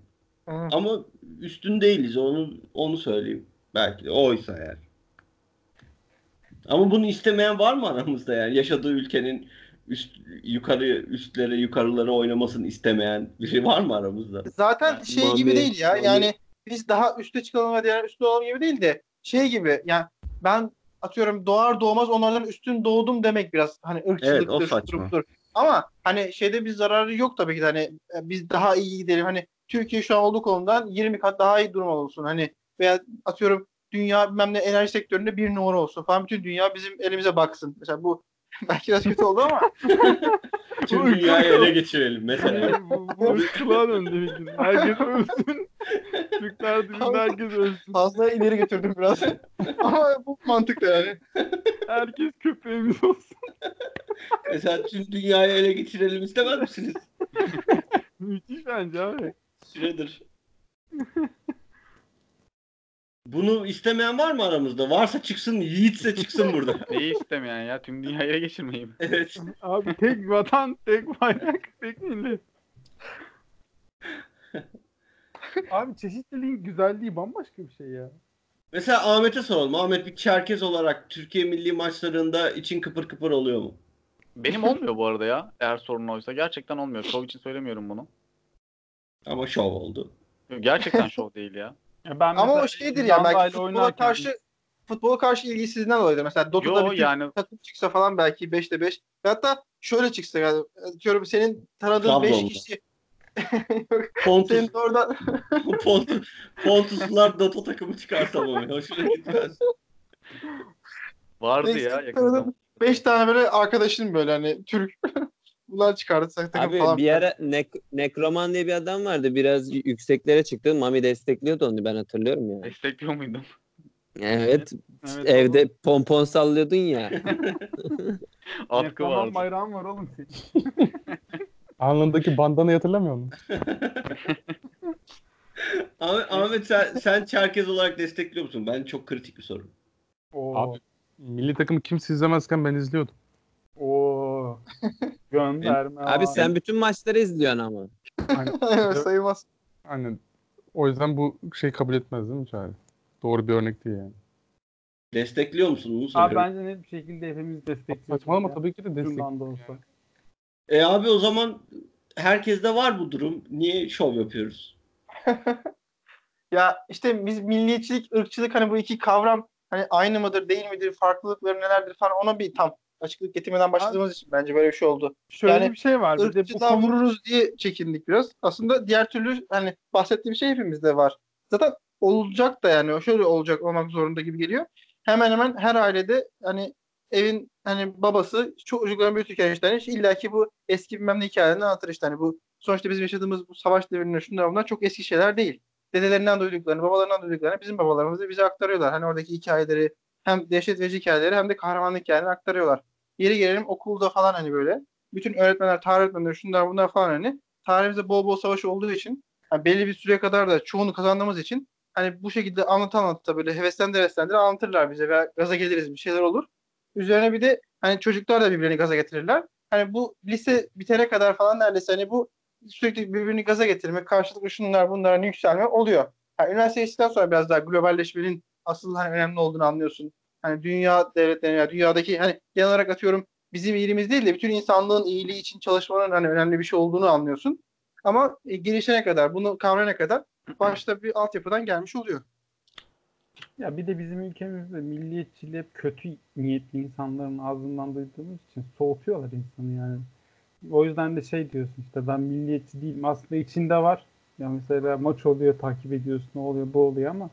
Hı. Ama üstün değiliz onu onu söyleyeyim. Belki de oysa yani. Ama bunu istemeyen var mı aramızda yani? Yaşadığı ülkenin üst yukarı üstlere yukarılara oynamasını istemeyen biri var mı aramızda? Zaten Yani şey Mami- gibi değil ya. Mami- Yani biz daha üste çıkalım ve diğer üstte olalım gibi değil de şey gibi yani ben atıyorum doğar doğmaz onlardan üstün doğdum demek biraz hani Evet, o ırkçılıktır, saçma. şudur, Ama hani şeyde bir zararı yok tabii ki de hani biz daha iyi gidelim. Hani Türkiye şu an olduğu konudan 20 kat daha iyi durum olsun. Hani veya atıyorum dünya bilmem ne enerji sektöründe bir numara olsun falan. Bütün dünya bizim elimize baksın. Mesela bu [laughs] belki biraz kötü oldu ama [laughs] Tüm dünyayı ele geçirelim mesela. bu, bu ırkçılığa döndü bir gün. Herkes ölsün. Türkler dilinde herkes ölsün. fazla ileri götürdüm biraz. [laughs] ama bu mantıklı yani. Herkes köpeğimiz olsun. mesela tüm dünyayı ele geçirelim istemez misiniz? Müthiş bence abi. Süredir. [laughs] Bunu istemeyen var mı aramızda? Varsa çıksın, yiğitse çıksın burada. [laughs] Neyi istemeyen ya? Tüm dünyayı ele geçirmeyeyim. Evet. Abi tek vatan, tek bayrak, tek millet. [laughs] Abi çeşitliliğin güzelliği bambaşka bir şey ya. Mesela Ahmet'e soralım. Ahmet bir Çerkez olarak Türkiye milli maçlarında için kıpır kıpır oluyor mu? Benim olmuyor bu arada ya. Eğer sorun oysa. Gerçekten olmuyor. Şov için söylemiyorum bunu. Ama şov oldu. Gerçekten [laughs] şov değil ya. ya ben Ama o şeydir ya belki futbola oynarken- karşı futbola karşı ilgisizliğinden dolayıdır. Mesela Dota'da Yo bir yani takım çıksa falan belki 5'te 5. Ve hatta şöyle çıksa yani diyorum senin tanıdığın 5 Trabzon'da. kişi [laughs] Pontus, senin oradan Pontus, Pontuslar Dota takımı çıkarsam onu. Hoşuna gitmez. vardı Neyse, ya yakında. tanıdığım 5 tane böyle arkadaşın böyle hani Türk bunlar çıkardı takım Abi falan. bir ara Nek- Nekroman diye bir adam vardı. Biraz yükseklere çıktı. Mami destekliyordu onu ben hatırlıyorum ya. Destekliyor muydum? Evet. Evet, evde pompon sallıyordun ya. oğlum. [laughs] Atkı vardı. bayrağın var oğlum senin. [laughs] Alnındaki bandanayı hatırlamıyor musun? [laughs] Ahmet, Ahmet sen, sen Çerkez olarak destekliyor musun? Ben çok kritik bir soru. Oo. Abi milli takımı kimse izlemezken ben izliyordum. Oo. Gönderme. Abi sen bütün maçları izliyorsun ama. Hani, [laughs] Evet, sayılmaz. hani o yüzden bu şey kabul etmez değil mi Çağrı? Doğru bir örnek değil yani. Destekliyor musun? Bunu Abi soruyorum. bence net bir şekilde hepimiz destekliyoruz. Saçmalama ya. tabii ki de destek. Ucundan da olsa. E abi o zaman herkeste var bu durum. Niye şov yapıyoruz? [laughs] Ya işte biz milliyetçilik, ırkçılık hani bu iki kavram hani aynı mıdır, değil midir, farklılıkları nelerdir falan ona bir tam açıklık getirmeden başladığımız için bence böyle bir şey oldu. Şöyle Yani bir şey var. Bir de bu konu vururuz diye çekindik biraz. Aslında diğer türlü hani bahsettiğim şey hepimizde var. Zaten olacak da yani şöyle olacak olmak zorunda gibi geliyor. Hemen hemen her ailede hani evin hani babası çocuklarını büyütürken işte hani illa ki bu eski bilmem ne hikayelerini anlatır işte hani bu sonuçta bizim yaşadığımız bu savaş devrinde şunlar bunlar çok eski şeyler değil. Dedelerinden duyduklarını, babalarından duyduklarını bizim babalarımız da bize aktarıyorlar. Hani oradaki hikayeleri hem dehşet verici hikayeleri hem de kahramanlık hikayelerini aktarıyorlar. Yeri gelelim okulda falan hani böyle bütün öğretmenler, tarih öğretmenleri şunlar bunlar falan hani tarihimizde bol bol savaş olduğu için hani belli bir süre kadar da çoğunu kazandığımız için hani bu şekilde anlata anlata böyle heveslendire heveslendire anlatırlar bize veya gaza geliriz bir şeyler olur. Üzerine bir de hani çocuklar da birbirlerini gaza getirirler. Hani bu lise bitene kadar falan neredeyse hani bu sürekli birbirini gaza getirme, karşılıklı şunlar bunlar hani yükselme oluyor. Yani üniversite geçtikten sonra biraz daha globalleşmenin asıl hani önemli olduğunu anlıyorsun. Hani dünya devletleri, yani dünyadaki hani genel olarak atıyorum bizim iyiliğimiz değil de bütün insanlığın iyiliği için çalışmanın hani önemli bir şey olduğunu anlıyorsun. Ama e, gelişene kadar, bunu kavrayana kadar başta bir altyapıdan gelmiş oluyor. Ya bir de bizim ülkemizde milliyetçiliği hep kötü niyetli insanların ağzından duyduğumuz için soğutuyorlar insanı yani. O yüzden de şey diyorsun işte ben milliyetçi değilim. Aslında içinde var. Ya mesela maç oluyor takip ediyorsun ne oluyor bu oluyor ama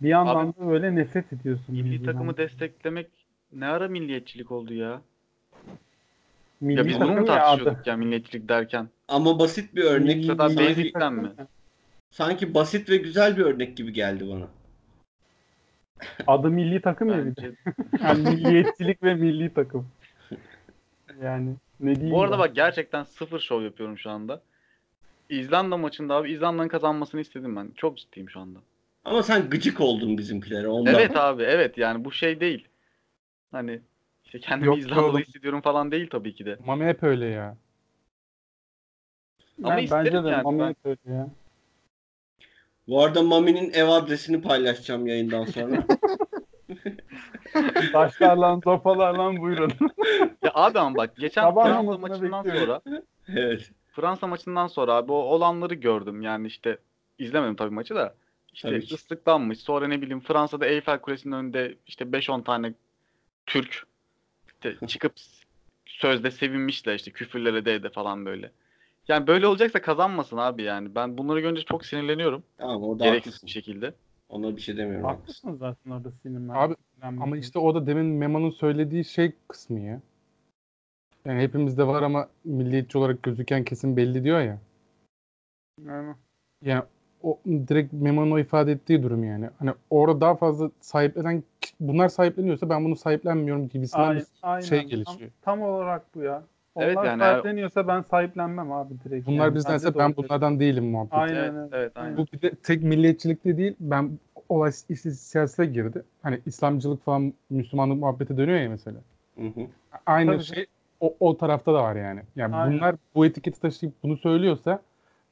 bir yandan da böyle nefret ediyorsun. Milli takımı desteklemek ne ara milliyetçilik oldu ya? Milli ya biz bunu mu ya tartışıyorduk ya milliyetçilik derken? Ama basit bir örnek. Milli- Ya takım mi? ya. Sanki basit ve güzel bir örnek gibi geldi bana. Adı milli takım ya bir de. [laughs] Yani milliyetçilik ve milli takım. Yani ne diyeyim Bu arada ben? bak gerçekten sıfır şov yapıyorum şu anda. İzlanda maçında abi İzlanda'nın kazanmasını istedim ben. Çok ciddiyim şu anda. Ama sen gıcık oldun bizimkilere ondan. Evet abi evet yani bu şey değil. Hani işte kendimi Yok İzlandalı oğlum. hissediyorum falan değil tabii ki de. Mami hep öyle ya. Ama Yani isterim bence de yani Mami ben. hep öyle ya. Bu arada Mami'nin ev adresini paylaşacağım yayından sonra. [laughs] [laughs] Taşlarla, sopalarla buyurun. Ya abi ama bak geçen Sabah Fransa maçından bekliyorum. sonra evet. Fransa maçından sonra abi o olanları gördüm. Yani işte izlemedim tabii maçı da. İşte Tabii ki. ıslıklanmış. Sonra ne bileyim Fransa'da Eyfel Kulesi'nin önünde işte 5-10 tane Türk işte çıkıp sözde sevinmişler işte küfürlere de de falan böyle. Yani böyle olacaksa kazanmasın abi yani. Ben bunları görünce çok sinirleniyorum. Tamam orada Gereksiz haklısın. bir şekilde. Ona bir şey demiyorum. haklısın. Zaten orada sinirlen. Abi, sinirlenmek Ama işte o da demin Memo'nun söylediği şey kısmı ya. Yani hepimizde var ama milliyetçi olarak gözüken kesin belli diyor ya. Yani Yani o direkt Memo'nun o ifade ettiği durum yani. Hani orada daha fazla sahiplenen bunlar sahipleniyorsa ben bunu sahiplenmiyorum gibisinden Aynen, bir aynen. şey Tam- gelişiyor. Tam, olarak bu ya. Onlar Evet yani eğer- sahipleniyorsa ben sahiplenmem abi direkt. Bunlar yani. bizdense de ben öyle. bunlardan değilim muhabbet. Aynen Evet, evet, aynen. Bu bir de tek milliyetçilikte değil. Ben olay işte siyasete girdi. Hani İslamcılık falan Müslümanlık muhabbeti dönüyor ya mesela. Hı hı. Aynı Tabii. şey o, o tarafta da var yani. Yani Aynen. bunlar bu etiketi taşıyıp bunu söylüyorsa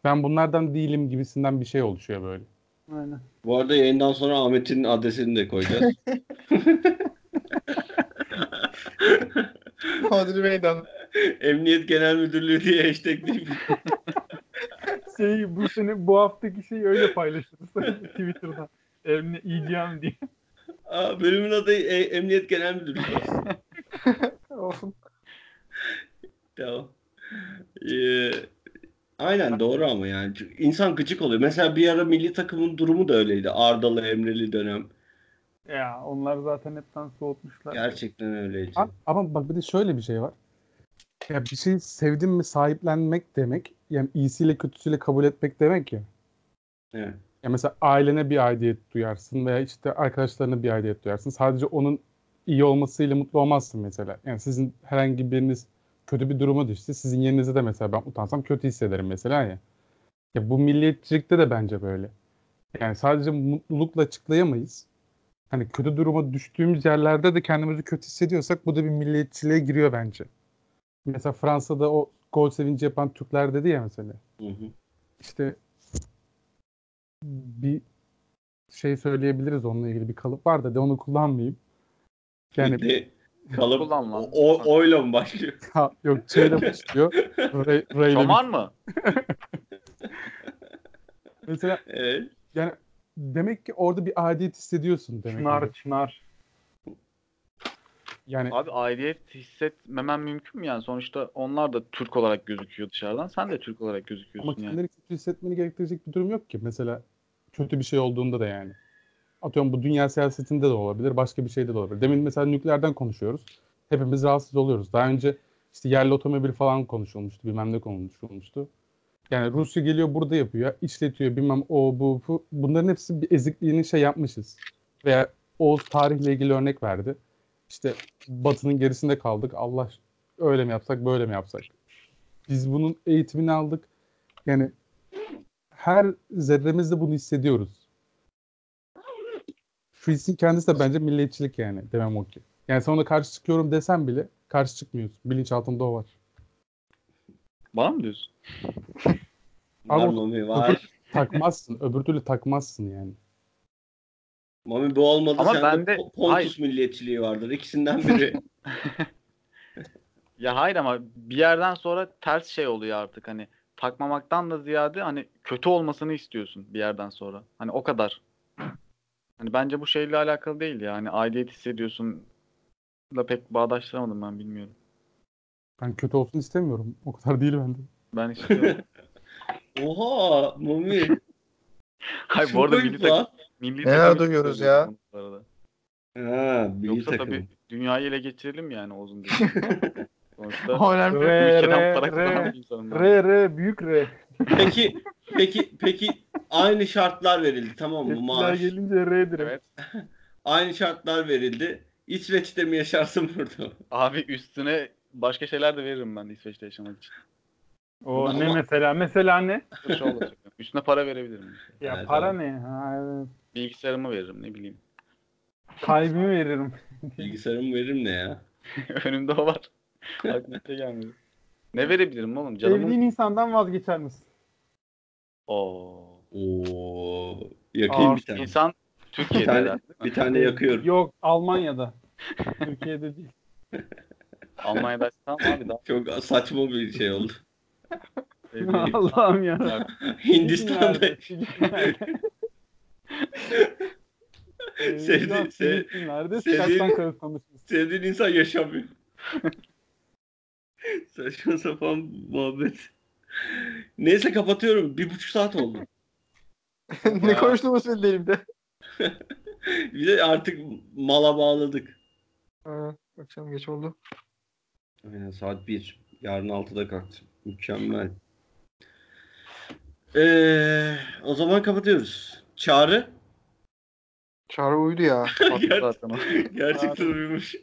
ben bunlardan değilim gibisinden bir şey oluşuyor böyle. Aynen. Bu arada yayından sonra Ahmet'in adresini de koyacağız. [laughs] Hodri meydan. Emniyet Genel Müdürlüğü diye hashtagleyip [laughs] Şey bu sene bu haftaki şeyi öyle paylaşırız [laughs] Twitter'da. Emni İCM diye. Aa, bölümün adı e, Emniyet Genel Müdürlüğü. Olsun. Tamam. Ee, aynen doğru ama yani. İnsan gıcık oluyor. Mesela bir ara milli takımın durumu da öyleydi. Ardalı Emreli dönem. Ya onlar zaten hepten soğutmuşlar. Gerçekten öyleydi. A- Ama bak bir de şöyle bir şey var. Ya bir şeyi sevdim mi sahiplenmek demek. Yani iyisiyle kötüsüyle kabul etmek demek ya. Evet. Ya mesela ailene bir aidiyet duyarsın veya işte arkadaşlarına bir aidiyet duyarsın. Sadece onun iyi olmasıyla mutlu olmazsın mesela. Yani sizin herhangi biriniz kötü bir duruma düştü. Sizin yerinize de mesela ben utansam kötü hissederim mesela ya. Ya bu milliyetçilikte de bence böyle. Yani sadece mutlulukla açıklayamayız. Hani kötü duruma düştüğümüz yerlerde de kendimizi kötü hissediyorsak bu da bir milliyetçiliğe giriyor bence. Mesela Fransa'da o gol sevinci yapan Türkler dedi ya mesela. Hı hı. İşte bir şey söyleyebiliriz onunla ilgili bir kalıp var da de onu kullanmayayım. Yani De, kalıp Kullan lan. o, o- oyla mı başlıyor? ha, yok şeyle başlıyor. Ray, Ray'le Çoman mı? [laughs] Mesela Evet. yani demek ki orada bir aidiyet hissediyorsun demek. Çınar ki. çınar. Yani Abi aidiyet hissetmemen mümkün mü yani? Sonuçta onlar da Türk olarak gözüküyor dışarıdan. Sen de Türk olarak ama gözüküyorsun yani. kendileri kötü hissetmeni gerektirecek bir durum yok ki. Mesela kötü bir şey olduğunda da yani. Atıyorum bu dünya siyasetinde de olabilir, başka bir şeyde de olabilir. Demin mesela nükleerden konuşuyoruz. Hepimiz rahatsız oluyoruz. Daha önce işte yerli otomobil falan konuşulmuştu, bilmem ne konuşulmuştu. Yani Rusya geliyor burada yapıyor, işletiyor bilmem o bu, bu. Bunların hepsi bir ezikliğini şey yapmışız. Veya Oğuz tarihle ilgili örnek verdi. İşte Batı'nın gerisinde kaldık. Allah öyle mi yapsak, böyle mi yapsak? Biz bunun eğitimini aldık. Yani her zerremizde bunu hissediyoruz. Hissin kendisi de bence milliyetçilik yani demem o ki. Yani sen ona karşı çıkıyorum desem bile karşı çıkmıyorsun. Bilinçaltında o var. Bana mı diyorsun? Var [laughs] Abi, Mami var. Takmazsın. öbür türlü takmazsın yani. Mami bu olmadı. Ama Sende bende- Po- Pontus hayır. milliyetçiliği vardır. İkisinden biri. [laughs] [laughs] Ya hayır ama bir yerden sonra ters şey oluyor artık hani takmamaktan da ziyade hani kötü olmasını istiyorsun bir yerden sonra. Hani o kadar. Hani bence bu şeyle alakalı değil ya. Hani aidiyet hissediyorsun da pek bağdaştıramadım ben bilmiyorum. Ben kötü olsun istemiyorum. O kadar değil bende. Ben istiyorum. [laughs] Oha Mami. Hayır bu arada milli takım, milli Neler duyuyoruz arada. Ha, milli Yoksa takım. tabii dünyayı ele geçirelim yani Oğuz'un [laughs] gibi. Sonuçta O önemli. Re re re. Re re büyük re. Peki peki peki aynı şartlar verildi tamam mı Tepkiler maaş? gelince re'dir. Evet. [laughs] Aynı şartlar verildi. İsveç'te mi yaşarsın burada? Abi üstüne başka şeyler de veririm ben de İsveç'te yaşamak için. O Ama- ne mesela? Mesela ne? Sırf şu olacak. Üstüne para verebilirim. Ya Evet, para abi. ne? Ha, evet. Bilgisayarımı veririm ne bileyim. Kalbimi veririm. [laughs] Bilgisayarımı veririm ne ya? [laughs] Önümde o var. Aklıma şey gelmedi. Ne verebilirim oğlum? Canımın... Sevdiğin insandan vazgeçer misin? Oo. Oo, yakayım Aa, bir tane. İnsan Bir Türkiye'de tane, herhalde. bir tane yakıyorum. Yok Almanya'da. [laughs] Türkiye'de değil. Almanya'da tamam abi daha Çok saçma bir şey oldu. [laughs] Allah'ım ya. Hindistan'da [laughs] sev- sevdiğin- tanışmış. sevdiğin insan yaşamıyor. Saçma sapan muhabbet. Neyse kapatıyorum. Bir buçuk saat oldu. [laughs] ne konuştuğumuz belli değil bir de. [laughs] Bir de artık mala bağladık. Ha, akşam geç oldu. Aynen saat 1. Yarın 6'da kalktım. Mükemmel. Ee, o zaman kapatıyoruz. Çağrı Çağrı uyudu ya. [laughs] Haklı zaten gerçekten uyumuş.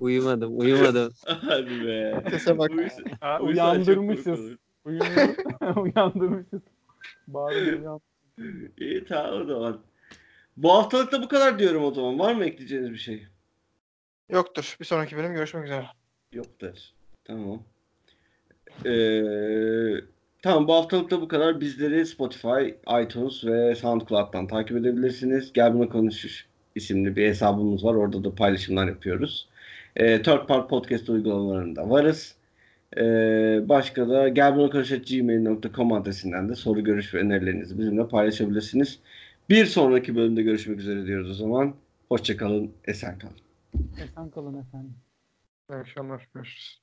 Uyumadım, uyumadım. Hadi be. Sese bak. Uyandırmışız. Uyandırmışız. [laughs] İyi tamam o zaman. Bu haftalık da bu kadar diyorum o zaman. Var mı ekleyeceğiniz bir şey? Yoktur. Bir sonraki bölüm görüşmek üzere. Yoktur. Tamam. Ee, tamam bu haftalık da bu kadar. Bizleri Spotify, iTunes ve SoundCloud'dan takip edebilirsiniz. Gel Buna Konuşur isimli bir hesabımız var. Orada da paylaşımlar yapıyoruz. Ee, Third Part Podcast uygulamalarında varız. Ee, başka da gelbunakonuş.gmail.com adresinden de soru, görüş ve önerilerinizi bizimle paylaşabilirsiniz. Bir sonraki bölümde görüşmek üzere diyoruz o zaman. Hoşçakalın, esen kalın. Esen kalın efendim. İyi akşamlar. Görüşürüz.